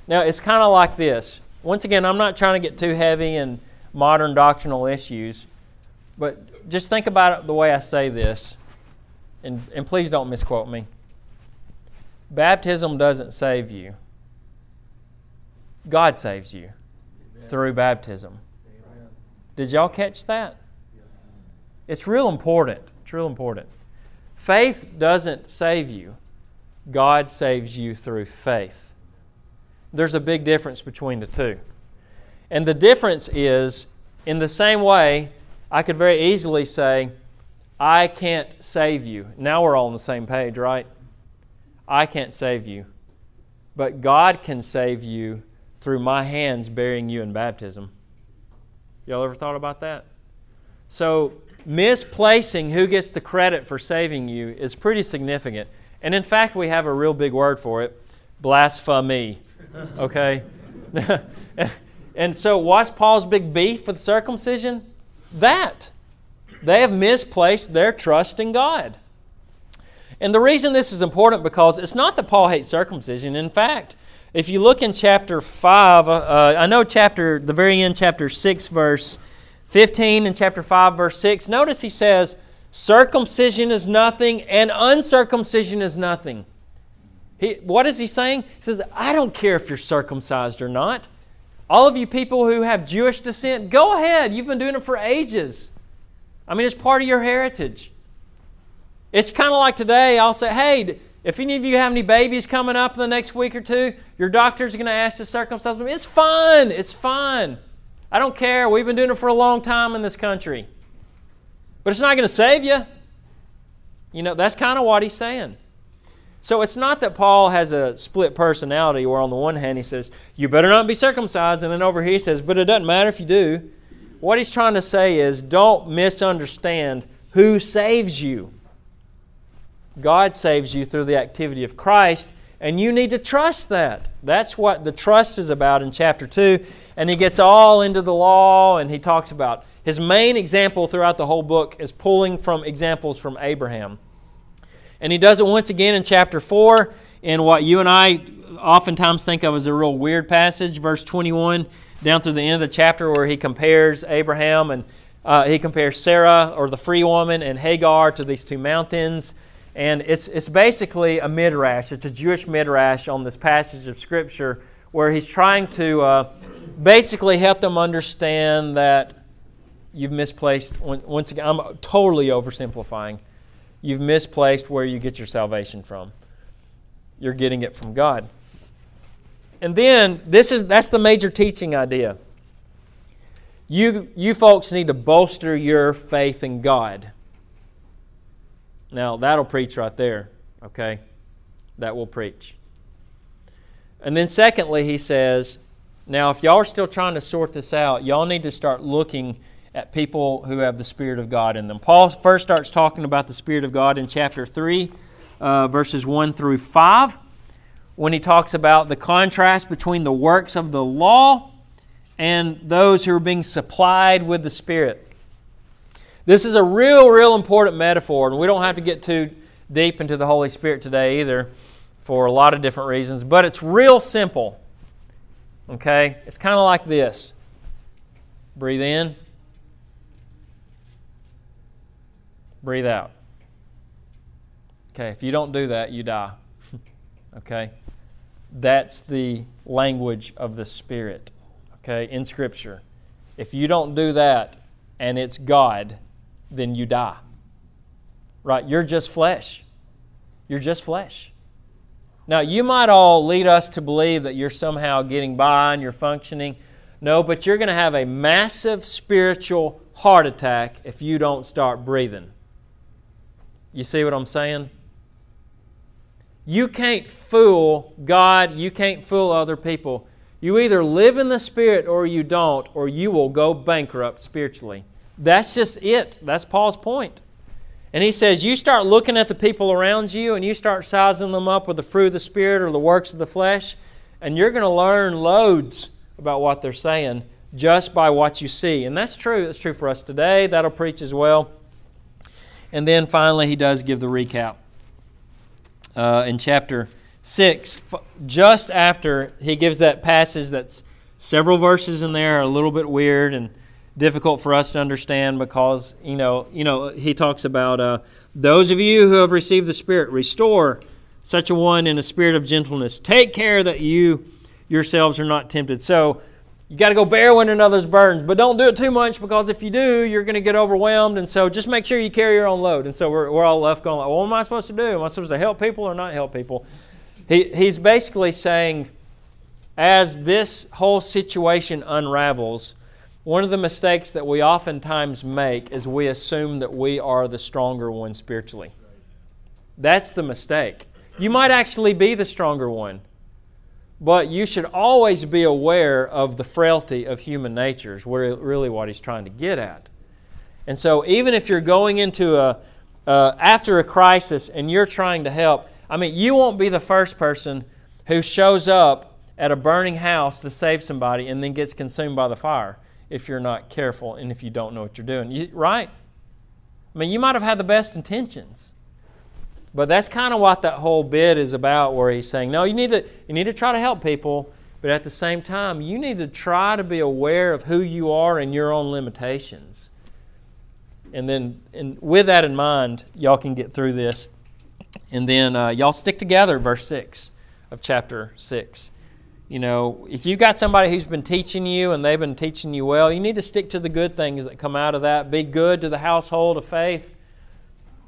Now, it's kind of like this. Once again, I'm not trying to get too heavy in modern doctrinal issues, but just think about it the way I say this, and, and please don't misquote me. Baptism doesn't save you. God saves you Amen. through baptism. Amen. Did y'all catch that? Yes. It's real important. It's real important. Faith doesn't save you. God saves you through faith. There's a big difference between the two. And the difference is in the same way, I could very easily say, I can't save you. Now we're all on the same page, right? I can't save you, but God can save you through my hands burying you in baptism. Y'all ever thought about that? So, misplacing who gets the credit for saving you is pretty significant. And in fact, we have a real big word for it blasphemy. Okay? and so, what's Paul's big beef with circumcision? That. They have misplaced their trust in God. And the reason this is important because it's not that Paul hates circumcision. In fact, if you look in chapter 5, uh, uh, I know chapter, the very end, chapter 6, verse 15, and chapter 5, verse 6, notice he says, circumcision is nothing and uncircumcision is nothing. He, what is he saying? He says, I don't care if you're circumcised or not. All of you people who have Jewish descent, go ahead. You've been doing it for ages. I mean, it's part of your heritage. It's kind of like today, I'll say, hey, if any of you have any babies coming up in the next week or two, your doctor's going to ask to circumcise them. It's fun. It's fun. I don't care. We've been doing it for a long time in this country. But it's not going to save you. You know, that's kind of what he's saying. So it's not that Paul has a split personality where on the one hand he says, You better not be circumcised, and then over here he says, But it doesn't matter if you do. What he's trying to say is, Don't misunderstand who saves you. God saves you through the activity of Christ, and you need to trust that. That's what the trust is about in chapter 2. And he gets all into the law, and he talks about his main example throughout the whole book is pulling from examples from Abraham. And he does it once again in chapter 4 in what you and I oftentimes think of as a real weird passage, verse 21 down through the end of the chapter, where he compares Abraham and Uh, he compares Sarah, or the free woman, and Hagar to these two mountains. And it's, it's basically a midrash. It's a Jewish midrash on this passage of Scripture where he's trying to uh, basically help them understand that you've misplaced, once again, I'm totally oversimplifying. You've misplaced where you get your salvation from. You're getting it from God. And then this is that's the major teaching idea. You you folks need to bolster your faith in God. Now that'll preach right there, okay? That will preach. And then secondly, he says, now if y'all are still trying to sort this out, y'all need to start looking at people who have the Spirit of God in them. Paul first starts talking about the Spirit of God in chapter 3, uh, verses 1 through 5 when he talks about the contrast between the works of the law and those who are being supplied with the Spirit. This is a real, real important metaphor, and we don't have to get too deep into the Holy Spirit today either for a lot of different reasons, but it's real simple. Okay? It's kind of like this breathe in, breathe out. Okay, if you don't do that, you die. okay? That's the language of the Spirit, okay, in Scripture. If you don't do that and it's God, then you die. Right? You're just flesh. You're just flesh. Now, you might all lead us to believe that you're somehow getting by and you're functioning. No, but you're going to have a massive spiritual heart attack if you don't start breathing. You see what I'm saying? You can't fool God, you can't fool other people. You either live in the Spirit or you don't, or you will go bankrupt spiritually. That's just it. That's Paul's point. And he says, You start looking at the people around you and you start sizing them up with the fruit of the Spirit or the works of the flesh, and you're going to learn loads about what they're saying just by what you see. And that's true. That's true for us today. That'll preach as well. And then finally, he does give the recap uh, in chapter 6, just after he gives that passage that's several verses in there, a little bit weird and difficult for us to understand because, you know, you know he talks about uh, those of you who have received the Spirit, restore such a one in a spirit of gentleness. Take care that you yourselves are not tempted. So, you got to go bear one another's burdens, but don't do it too much because if you do, you're going to get overwhelmed. And so just make sure you carry your own load. And so we're, we're all left going, well, what am I supposed to do? Am I supposed to help people or not help people? He, he's basically saying, as this whole situation unravels, one of the mistakes that we oftentimes make is we assume that we are the stronger one spiritually. That's the mistake. You might actually be the stronger one. But you should always be aware of the frailty of human nature, is really what he's trying to get at. And so, even if you're going into a, uh, after a crisis and you're trying to help, I mean, you won't be the first person who shows up at a burning house to save somebody and then gets consumed by the fire if you're not careful and if you don't know what you're doing. You, right? I mean, you might have had the best intentions. But that's kind of what that whole bit is about, where he's saying, no, you need to you need to try to help people, but at the same time, you need to try to be aware of who you are and your own limitations. And then, and with that in mind, y'all can get through this. And then uh, y'all stick together, verse six of chapter six. You know, if you've got somebody who's been teaching you and they've been teaching you well, you need to stick to the good things that come out of that. Be good to the household of faith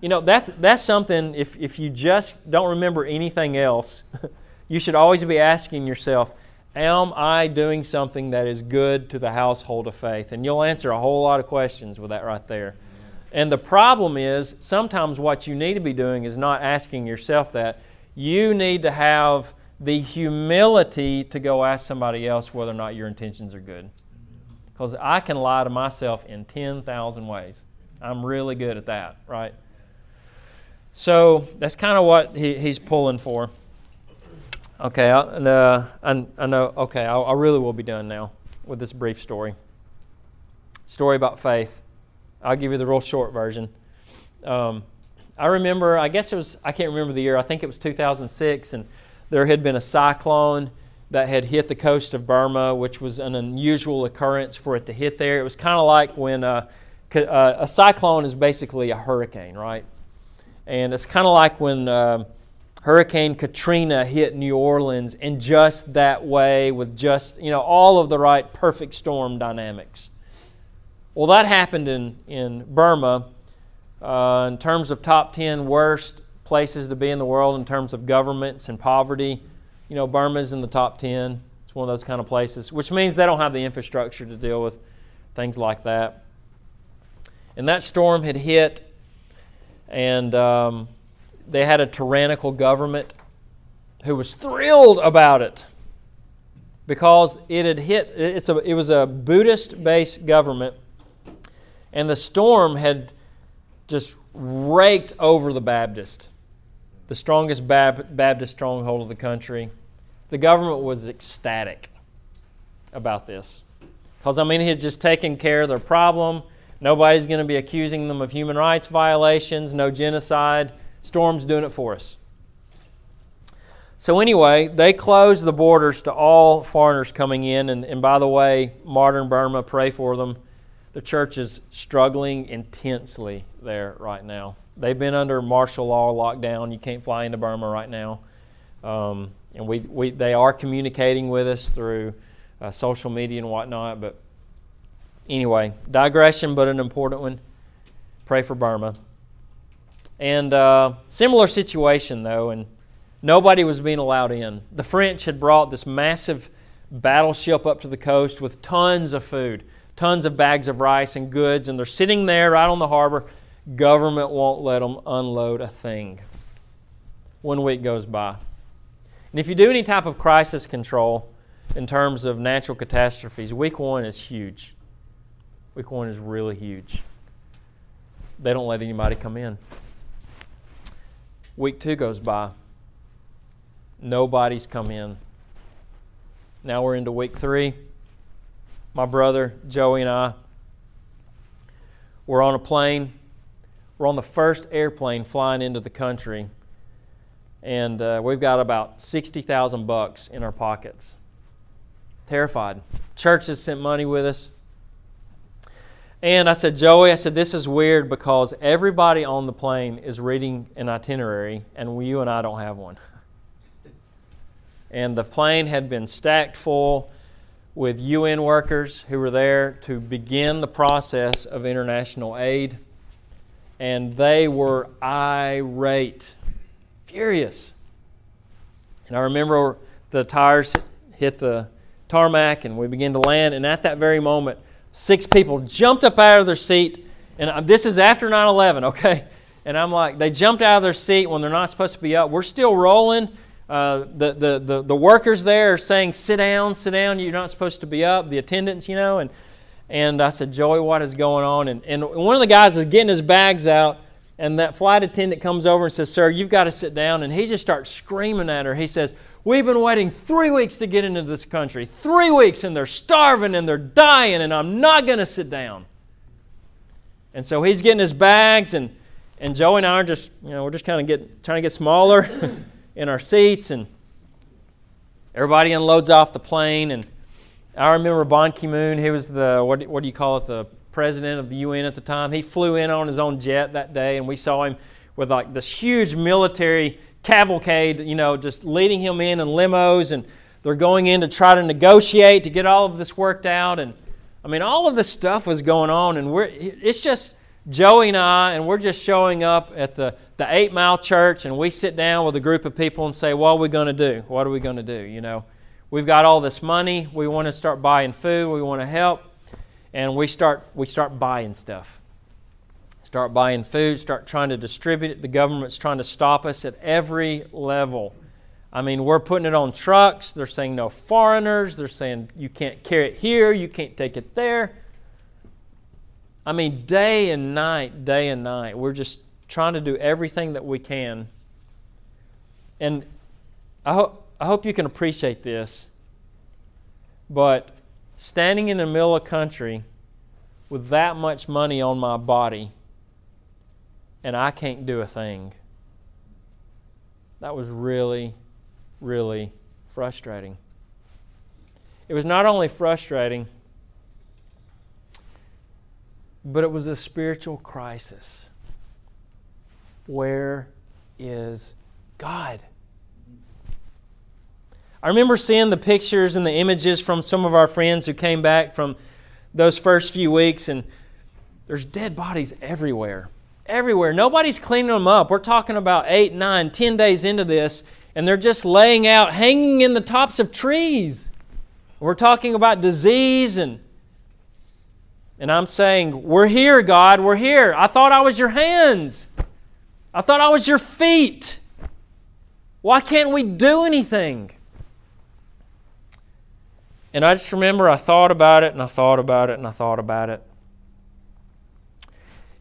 you know, that's, that's something, if, if you just don't remember anything else, you should always be asking yourself, Am I doing something that is good to the household of faith? And you'll answer a whole lot of questions with that right there. And the problem is, sometimes what you need to be doing is not asking yourself that. You need to have the humility to go ask somebody else whether or not your intentions are good. Because I can lie to myself in 10,000 ways. I'm really good at that, right? So that's kind of what he, he's pulling for. Okay, I, uh, I, I know, okay, I, I really will be done now with this brief story. Story about faith. I'll give you the real short version. Um, I remember, I guess it was, I can't remember the year, I think it was 2006, and there had been a cyclone that had hit the coast of Burma, which was an unusual occurrence for it to hit there. It was kind of like when uh, uh, a cyclone is basically a hurricane, right? And it's kind of like when uh, Hurricane Katrina hit New Orleans in just that way with just, you know, all of the right perfect storm dynamics. Well, that happened in, in Burma uh, in terms of top 10 worst places to be in the world in terms of governments and poverty. You know, Burma's in the top 10. It's one of those kind of places, which means they don't have the infrastructure to deal with things like that. And that storm had hit, and um, they had a tyrannical government who was thrilled about it because it had hit. It's a, it was a Buddhist based government, and the storm had just raked over the Baptist, the strongest Baptist stronghold of the country. The government was ecstatic about this. Because, I mean, he had just taken care of their problem. Nobody's going to be accusing them of human rights violations, no genocide. Storm's doing it for us. So, anyway, they closed the borders to all foreigners coming in. And, and by the way, modern Burma, pray for them. The church is struggling intensely there right now. They've been under martial law lockdown. You can't fly into Burma right now. Um, and we, we, they are communicating with us through uh, social media and whatnot. But Anyway, digression, but an important one. Pray for Burma. And uh, similar situation, though, and nobody was being allowed in. The French had brought this massive battleship up to the coast with tons of food, tons of bags of rice and goods, and they're sitting there right on the harbor. Government won't let them unload a thing. One week goes by. And if you do any type of crisis control in terms of natural catastrophes, week one is huge. Week one is really huge. They don't let anybody come in. Week two goes by. Nobody's come in. Now we're into week three. My brother, Joey, and I, we're on a plane. We're on the first airplane flying into the country. And uh, we've got about 60,000 bucks in our pockets. Terrified. Church has sent money with us. And I said, Joey, I said, this is weird because everybody on the plane is reading an itinerary, and you and I don't have one. And the plane had been stacked full with UN workers who were there to begin the process of international aid. And they were irate, furious. And I remember the tires hit the tarmac, and we began to land. And at that very moment, Six people jumped up out of their seat, and this is after 9 11, okay? And I'm like, they jumped out of their seat when they're not supposed to be up. We're still rolling. Uh, the, the, the, the workers there are saying, sit down, sit down, you're not supposed to be up, the attendants, you know. And, and I said, Joey, what is going on? And, and one of the guys is getting his bags out, and that flight attendant comes over and says, Sir, you've got to sit down. And he just starts screaming at her. He says, We've been waiting three weeks to get into this country. Three weeks, and they're starving and they're dying, and I'm not going to sit down. And so he's getting his bags, and, and Joe and I are just, you know, we're just kind of get, trying to get smaller in our seats, and everybody unloads off the plane. And I remember Ban Ki moon, he was the, what, what do you call it, the president of the UN at the time. He flew in on his own jet that day, and we saw him with like this huge military cavalcade, you know, just leading him in in limos, and they're going in to try to negotiate to get all of this worked out. And I mean, all of this stuff was going on, and we're it's just Joey and I, and we're just showing up at the, the eight mile church, and we sit down with a group of people and say, What are we going to do? What are we going to do? You know, we've got all this money, we want to start buying food, we want to help, and we start, we start buying stuff start buying food, start trying to distribute it. The government's trying to stop us at every level. I mean, we're putting it on trucks. They're saying no foreigners. They're saying you can't carry it here, you can't take it there. I mean, day and night, day and night, we're just trying to do everything that we can. And I, ho- I hope you can appreciate this. But standing in the middle of country with that much money on my body, and I can't do a thing. That was really, really frustrating. It was not only frustrating, but it was a spiritual crisis. Where is God? I remember seeing the pictures and the images from some of our friends who came back from those first few weeks, and there's dead bodies everywhere. Everywhere. Nobody's cleaning them up. We're talking about eight, nine, ten days into this, and they're just laying out, hanging in the tops of trees. We're talking about disease and and I'm saying, We're here, God, we're here. I thought I was your hands. I thought I was your feet. Why can't we do anything? And I just remember I thought about it and I thought about it and I thought about it.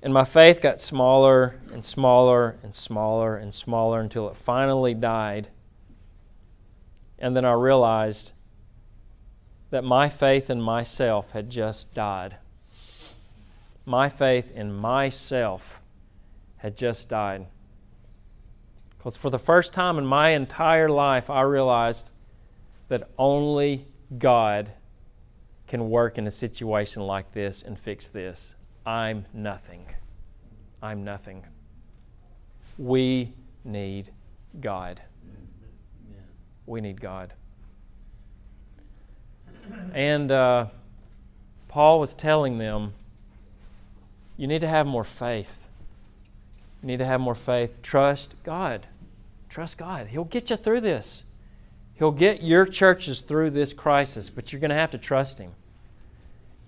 And my faith got smaller and smaller and smaller and smaller until it finally died. And then I realized that my faith in myself had just died. My faith in myself had just died. Because for the first time in my entire life, I realized that only God can work in a situation like this and fix this. I'm nothing. I'm nothing. We need God. We need God. And uh, Paul was telling them, you need to have more faith. You need to have more faith. Trust God. Trust God. He'll get you through this. He'll get your churches through this crisis, but you're going to have to trust Him.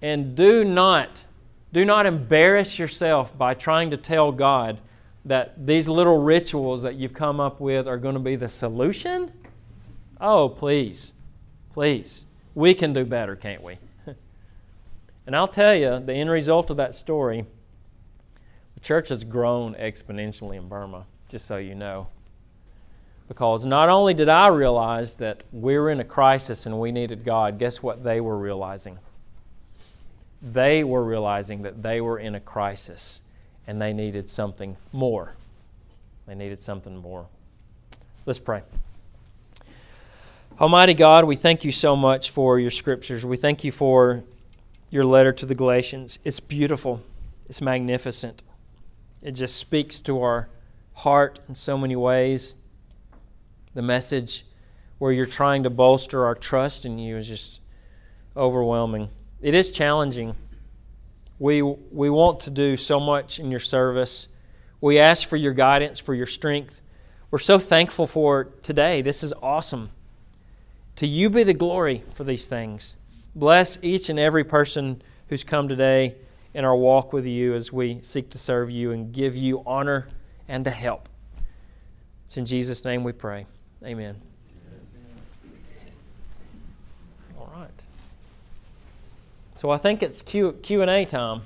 And do not, do not embarrass yourself by trying to tell God that these little rituals that you've come up with are going to be the solution. Oh, please, please. We can do better, can't we? and I'll tell you, the end result of that story the church has grown exponentially in Burma, just so you know. Because not only did I realize that we're in a crisis and we needed God, guess what they were realizing? They were realizing that they were in a crisis and they needed something more. They needed something more. Let's pray. Almighty God, we thank you so much for your scriptures. We thank you for your letter to the Galatians. It's beautiful, it's magnificent. It just speaks to our heart in so many ways. The message where you're trying to bolster our trust in you is just overwhelming. It is challenging. We, we want to do so much in your service. We ask for your guidance, for your strength. We're so thankful for today. This is awesome. To you be the glory for these things. Bless each and every person who's come today in our walk with you as we seek to serve you and give you honor and to help. It's in Jesus' name we pray. Amen. All right. So I think it's Q Q and A time.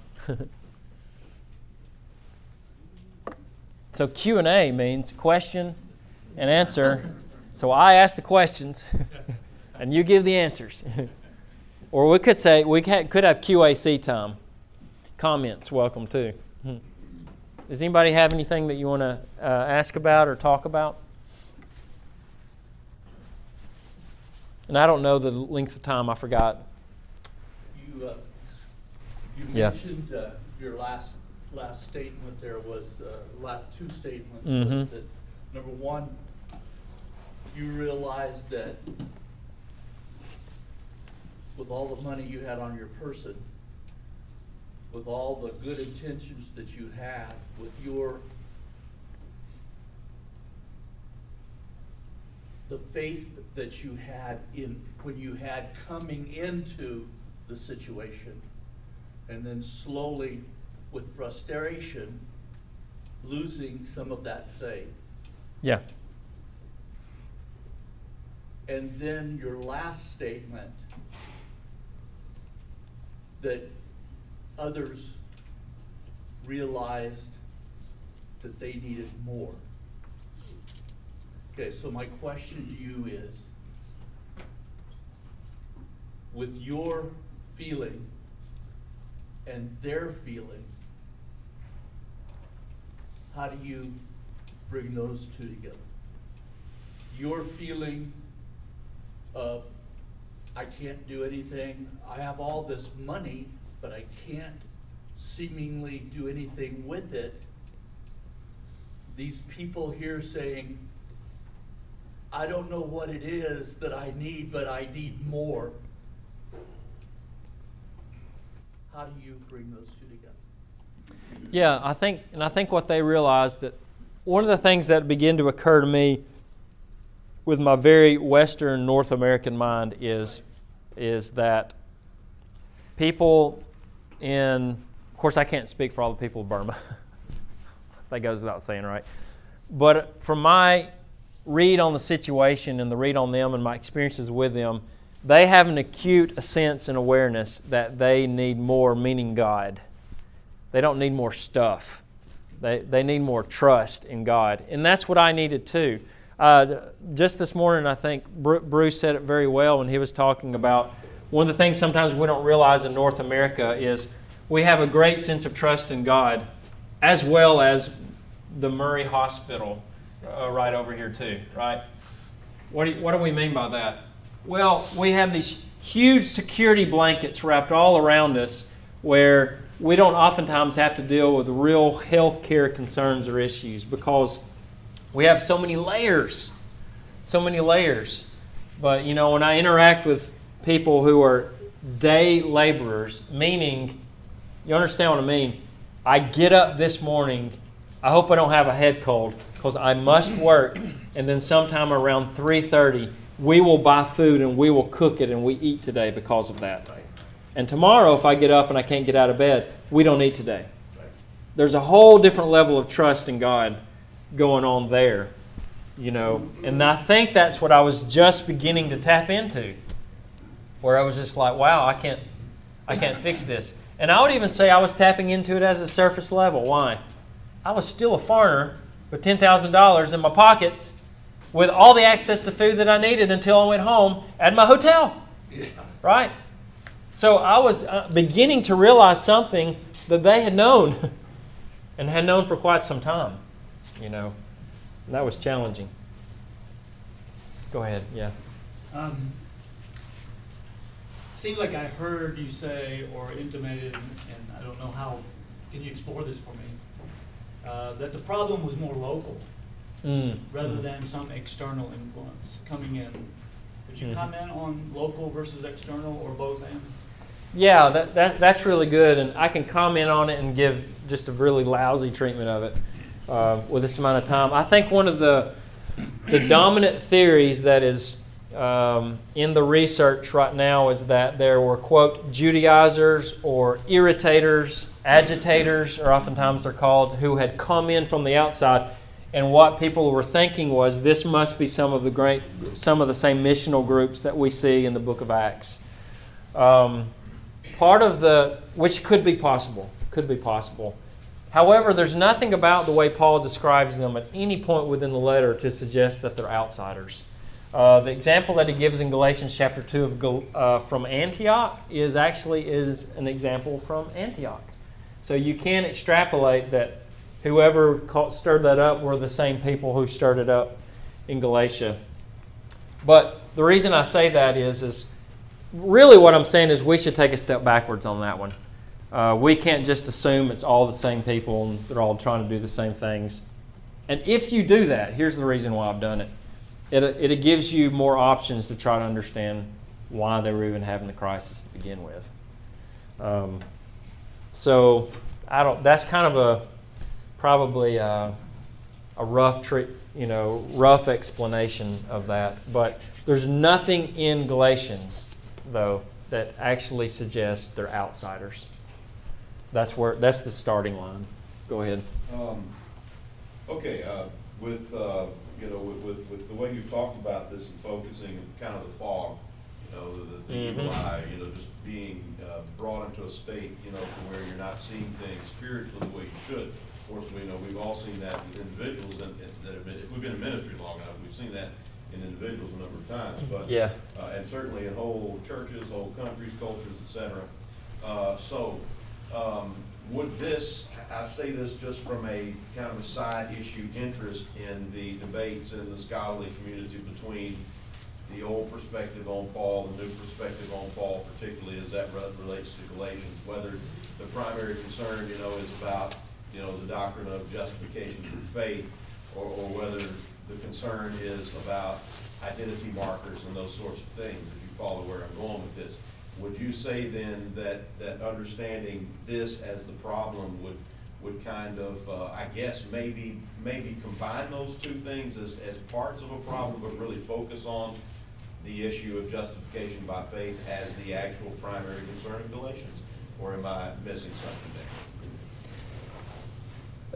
so Q and A means question and answer. So I ask the questions, and you give the answers. or we could say we could have QAC time. Comments welcome too. Does anybody have anything that you want to uh, ask about or talk about? And I don't know the length of time. I forgot. You, uh, you Yeah. mentioned, uh, your last, last statement there was, uh, last two statements was Mhm. that, number one, you realized that with all the money you had on your person, with all the good intentions that you had, with your the faith that you had in, when you had coming into the situation, and then slowly, with frustration, losing some of that faith. Yeah. And then your last statement, that others realized that they needed more. Okay, so my question to you is, with your feeling and their feeling, how do you bring those two together? Your feeling of, I can't do anything, I have all this money, but I can't seemingly do anything with it, these people here saying, I don't know what it is that I need, but I need more. How do you bring those two together? Yeah, I think, and I think what they realized that one of the things that began to occur to me with my very Western North American mind is, is that people in, of course, I can't speak for all the people of Burma. that goes without saying, right? But from my read on the situation and the read on them and my experiences with them, they have an acute sense and awareness that they need more meaning God. They don't need more stuff. They, they need more trust in God. And that's what I needed too. Uh, just this morning, I think Bruce said it very well when he was talking about one of the things sometimes we don't realize in North America is we have a great sense of trust in God, as well as the Murray Hospital uh, right over here, too, right? What do, you, what do we mean by that? Well, we have these huge security blankets wrapped all around us where we don't oftentimes have to deal with real health care concerns or issues because we have so many layers. So many layers. But, you know, when I interact with people who are day laborers, meaning, you understand what I mean? I get up this morning, I hope I don't have a head cold because I must work, and then sometime around 3.30, we will buy food and we will cook it and we eat today because of that. And tomorrow, if I get up and I can't get out of bed, we don't eat today. There's a whole different level of trust in God going on there, you know. And I think that's what I was just beginning to tap into, where I was just like, wow, I can't, I can't fix this. And I would even say I was tapping into it as a surface level. Why? I was still a foreigner with $10,000 in my pockets with all the access to food that I needed until I went home at my hotel. Yeah. Right? So I was uh, beginning to realize something that they had known and had known for quite some time, you know. And that was challenging. Go ahead, yeah. Um, seems like I heard you say or intimated, and I don't know how, can you explore this for me? Uh, that the problem was more local mm. rather than some external influence coming in. Would you mm. comment on local versus external or both and? Yeah, that, that, that's really good, and I can comment on it and give just a really lousy treatment of it uh, with this amount of time. I think one of the, the dominant theories that is um, in the research right now is that there were, quote, Judaizers or irritators, agitators, or oftentimes they're called, who had come in from the outside. And what people were thinking was this must be some of the great, some of the same missional groups that we see in the book of Acts. Um, part of the, which could be possible, could be possible. However, there's nothing about the way Paul describes them at any point within the letter to suggest that they're outsiders. Uh, the example that he gives in Galatians chapter 2 of, uh, from Antioch is actually is an example from Antioch. So you can extrapolate that whoever stirred that up were the same people who stirred it up in Galatia. But the reason I say that is, is really what I'm saying is we should take a step backwards on that one. Uh, we can't just assume it's all the same people and they're all trying to do the same things. And if you do that, here's the reason why I've done it. It, it gives you more options to try to understand why they were even having the crisis to begin with. Um, so I don't. That's kind of a probably a, a rough trick, you know, rough explanation of that. But there's nothing in Galatians though, that actually suggests they're outsiders. That's where that's the starting line. Go ahead. Um, okay, uh, with uh, you know with, with, with, the way you've talked about this and focusing kind of the fog, you know, the, the mm-hmm. eye, you know, just being uh, brought into a state, you know, to where you're not seeing things spiritually the way you should. Of course, we know we've all seen that with individuals that, that have been, if we've been in ministry long enough, we've seen that in individuals a number of times, but. Yeah. Uh, and certainly in whole churches, whole countries, cultures, et cetera. Uh, so, um, would this, I say this just from a kind of a side issue interest in the debates in the scholarly community between the old perspective on Paul, the new perspective on Paul, particularly as that re- relates to Galatians, whether the primary concern, you know, is about, you know, the doctrine of justification through faith, or, or whether the concern is about identity markers and those sorts of things, if you follow where I'm going with this. Would you say then that, that understanding this as the problem would, would kind of, uh, I guess, maybe, maybe combine those two things as, as parts of a problem, but really focus on the issue of justification by faith as the actual primary concern in Galatians? Or am I missing something there?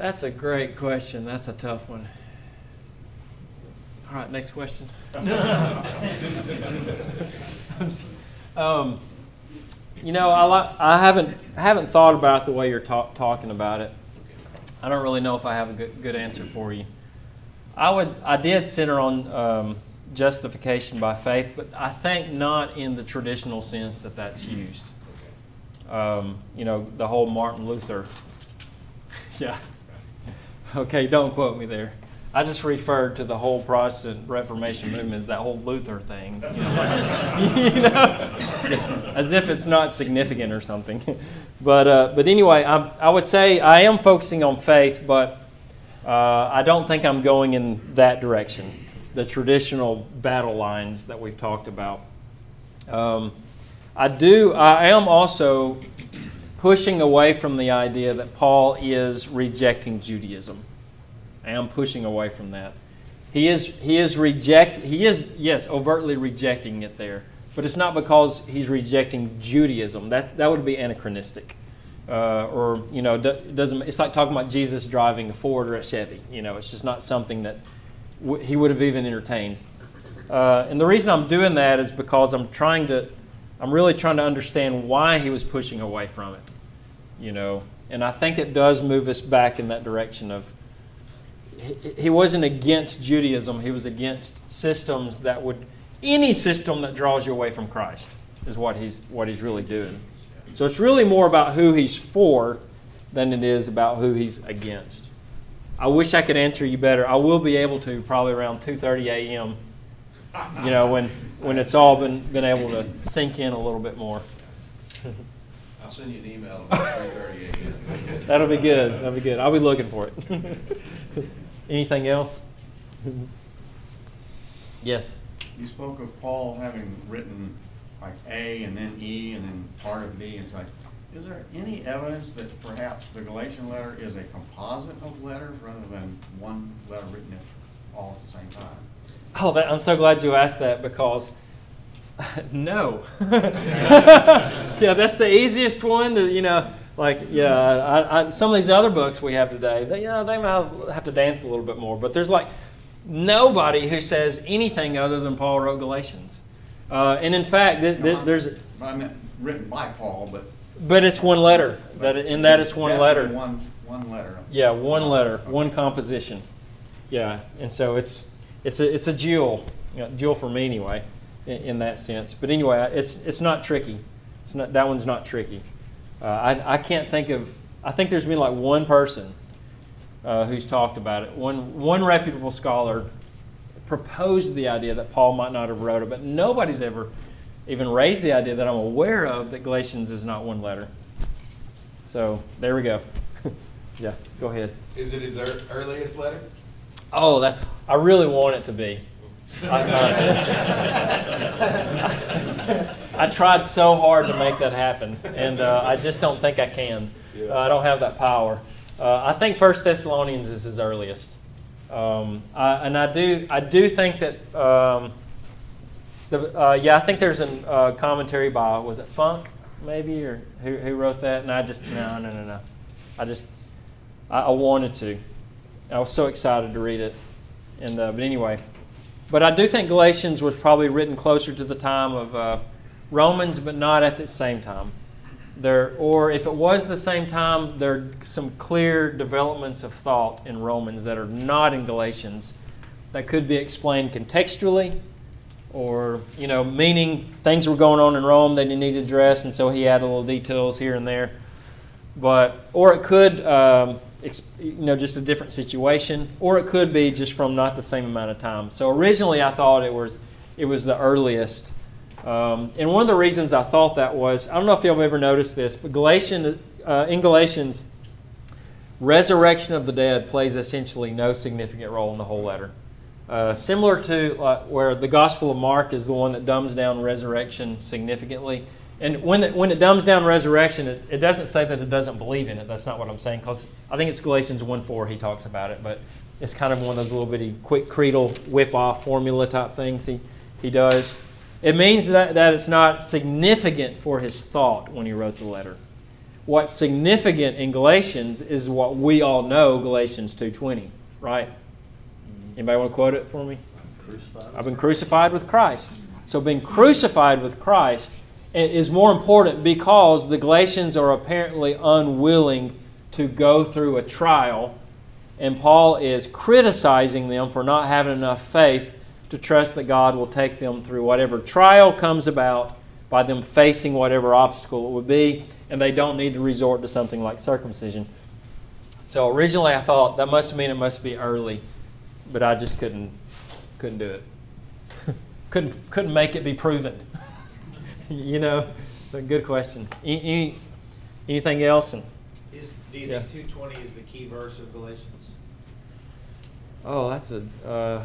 That's a great question. That's a tough one. All right, next question. um, you know, I, li- I haven't haven't thought about the way you're ta- talking about it. I don't really know if I have a good, good answer for you. I would I did center on um, justification by faith, but I think not in the traditional sense that that's used. Um, you know, the whole Martin Luther. yeah. Okay, don't quote me there. I just referred to the whole Protestant Reformation movement as that whole Luther thing. You know, you know? as if it's not significant or something. but, uh, but anyway, I, I would say I am focusing on faith, but uh, I don't think I'm going in that direction, the traditional battle lines that we've talked about. Um, I do, I am also pushing away from the idea that Paul is rejecting Judaism. I am pushing away from that. He is, he is reject, he is, yes, overtly rejecting it there, but it's not because he's rejecting Judaism. That, that would be anachronistic. Uh, or, you know, doesn't, it's like talking about Jesus driving a Ford or a Chevy. You know, it's just not something that w- he would have even entertained. Uh, and the reason I'm doing that is because I'm trying to, I'm really trying to understand why he was pushing away from it. You know, and I think it does move us back in that direction of, he wasn't against Judaism, he was against systems that would, any system that draws you away from Christ is what he's, what he's really doing. So it's really more about who he's for than it is about who he's against. I wish I could answer you better. I will be able to probably around 2:30 a.m. You know, when when it's all been been able to sink in a little bit more. I'll send you an email about three thirty That'll be good. That'll be good. I'll be looking for it. Anything else? yes. You spoke of Paul having written like A and then E and then part of B and like, Is there any evidence that perhaps the Galatian letter is a composite of letters rather than one letter written all at the same time? Oh, that, I'm so glad you asked that because no. yeah, that's the easiest one. To, you know, like yeah, I, I, some of these other books we have today, they, yeah, they might have to dance a little bit more. But there's like nobody who says anything other than Paul wrote Galatians. Uh, and in fact, th- th- there's But I meant written by Paul, but. but it's one letter. That in that it's one letter. One, one letter. Yeah, one letter, one composition. Yeah, and so it's it's a it's a jewel, you know, jewel for me anyway, in, in, that sense. But anyway, it's it's not tricky. It's not that one's not tricky. Uh, I I can't think of. I think there's been like one person uh, who's talked about it. One one reputable scholar proposed the idea that Paul might not have wrote it, but nobody's ever even raised the idea that I'm aware of that Galatians is not one letter. So there we go. yeah, go ahead. Is it his ear- earliest letter? Oh, that's. I really want it to be. I, uh, I tried so hard to make that happen, and uh, I just don't think I can. Uh, I don't have that power. Uh, I think First Thessalonians is his earliest, um, I, and I do. I do think that. Um, the, uh, yeah, I think there's a uh, commentary by was it Funk maybe or who, who wrote that, and I just no no no no. I just I, I wanted to. I was so excited to read it. And uh, but anyway, but I do think Galatians was probably written closer to the time of uh, Romans, but not at the same time. There, or if it was the same time, there are some clear developments of thought in Romans that are not in Galatians that could be explained contextually, or you know, meaning things were going on in Rome that he needed to address, and so he added little details here and there. But or it could. Um, you know, just a different situation, or it could be just from not the same amount of time. So originally, I thought it was it was the earliest Um, and one of the reasons I thought that was I don't know if have ever noticed this, but Galatians, uh, in Galatians, resurrection of the dead plays essentially no significant role in the whole letter. Uh, similar to uh, where the Gospel of Mark is the one that dumbs down resurrection significantly. And when it, when it dumbs down resurrection, it, it doesn't say that it doesn't believe in it. That's not what I'm saying, because I think it's Galatians 1 4 he talks about it, but it's kind of one of those little bitty quick creedal whip off formula type things he, he does. It means that, that it's not significant for his thought when he wrote the letter. What's significant in Galatians is what we all know, Galatians 2.20, right? Anybody want to quote it for me? I've been crucified with Christ. So being crucified with Christ is more important because the Galatians are apparently unwilling to go through a trial, and Paul is criticizing them for not having enough faith to trust that God will take them through whatever trial comes about by them facing whatever obstacle it would be, and they don't need to resort to something like circumcision. So originally I thought that must mean it must be early, but I just couldn't couldn't do it. couldn't couldn't make it be proven. you know, it's a good question. Any, any, anything else? And Is, do you Yeah. think 220 is the key verse of Galatians? oh, that's a uh,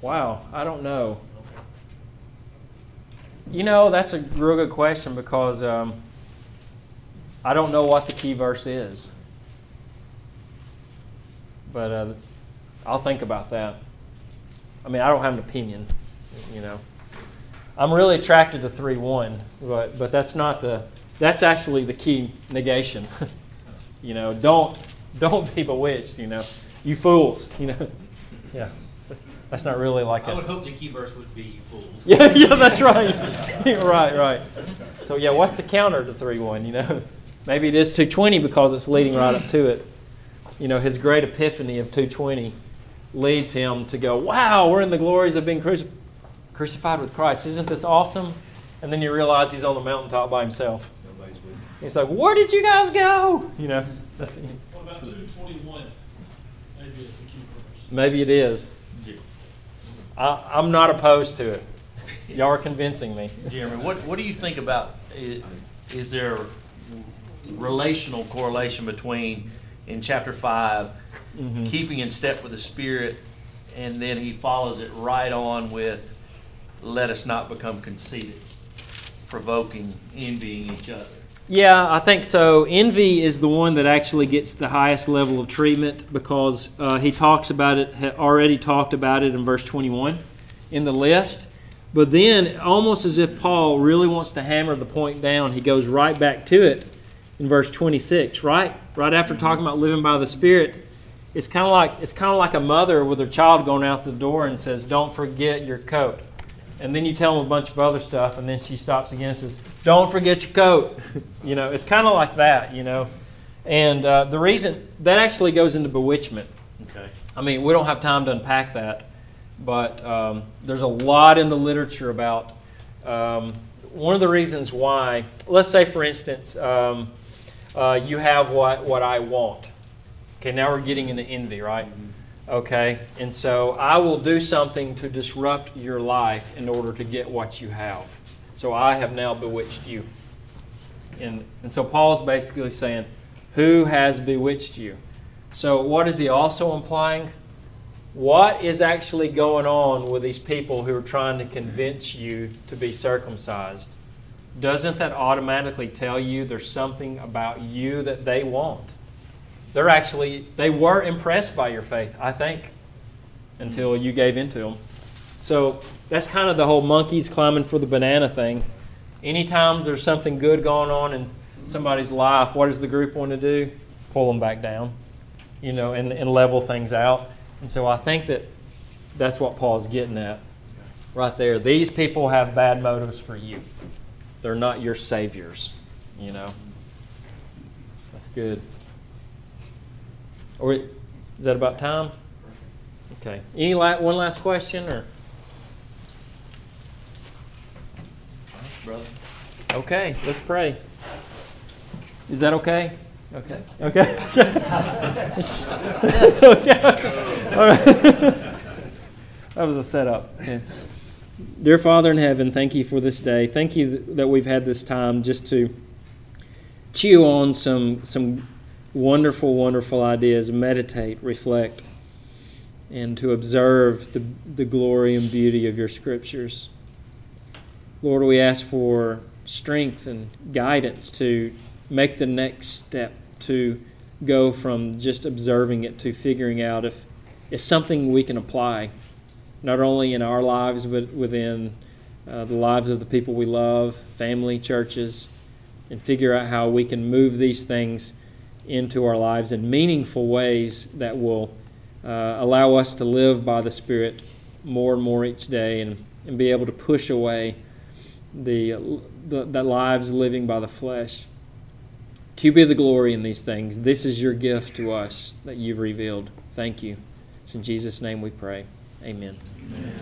wow. I don't know. You know, that's a real good question because um, I don't know what the key verse is. But uh, I'll think about that. I mean, I don't have an opinion, you know. I'm really attracted to 3 1, but, but that's not the, that's actually the key negation. you know, don't, don't be bewitched, you know. You fools, you know. Yeah. That's not really like it. I a. would hope the key verse would be fools. Yeah, yeah, that's right. right, right. So yeah, what's the counter to three one? You know, maybe it is two twenty because it's leading right up to it. You know, his great epiphany of two twenty leads him to go, "Wow, we're in the glories of being crucif- crucified with Christ. Isn't this awesome?" And then you realize he's on the mountaintop by himself. Nobody's with you. He's like, "Where did you guys go?" You know. That's, What about two twenty-one? Maybe it's the key verse. maybe it is. I, I'm not opposed to it. Y'all are convincing me. Jeremy, what, what do you think about, i- is there relational correlation between, in chapter five, Mhm. keeping in step with the Spirit, and then he follows it right on with, let us not become conceited, provoking, envying each other? Yeah, I think so. Envy is the one that actually gets the highest level of treatment because uh, he talks about it, already talked about it in verse 21 in the list. But then, almost as if Paul really wants to hammer the point down, he goes right back to it in verse 26, right? Right after talking about living by the Spirit. It's kind of like it's kind of like a mother with her child going out the door and says, "Don't forget your coat." And then you tell them a bunch of other stuff, and then she stops again and says, "Don't forget your coat." you know, it's kind of like that, you know. And uh, the reason that actually goes into bewitchment. Okay. I mean, we don't have time to unpack that, but um, there's a lot in the literature about um, one of the reasons why. Let's say, for instance, um, uh, you have what what I want. Okay, now we're getting into envy, right? Okay, and so I will do something to disrupt your life in order to get what you have. So I have now bewitched you. And, and so Paul's basically saying, Who has bewitched you? So, what is he also implying? What is actually going on with these people who are trying to convince you to be circumcised? Doesn't that automatically tell you there's something about you that they want? They're actually, they were impressed by your faith, I think, until you gave into them. So that's kind of the whole monkeys climbing for the banana thing. Anytime there's something good going on in somebody's life, what does the group want to do? Pull them back down, you know, and, and level things out. And so I think that that's what Paul's getting at right there. These people have bad motives for you, they're not your saviors, you know. That's good. Or is that about time? Okay. Any la- one last question or? Brother? Okay, let's pray. Is that okay? Okay. Okay. okay. All right. That was a setup. Dear Father in heaven, thank you for this day. Thank you that we've had this time just to chew on some some wonderful, wonderful ideas, meditate, reflect, and to observe the, the glory and beauty of your scriptures. Lord, we ask for strength and guidance to make the next step to go from just observing it to figuring out if it's something we can apply, not only in our lives, but within uh, the lives of the people we love, family, churches, and figure out how we can move these things into our lives in meaningful ways that will uh, allow us to live by the Spirit more and more each day and, and be able to push away the, the, the lives living by the flesh. To be the glory in these things. This is your gift to us that you've revealed. Thank you. It's in Jesus' name we pray. Amen. Amen.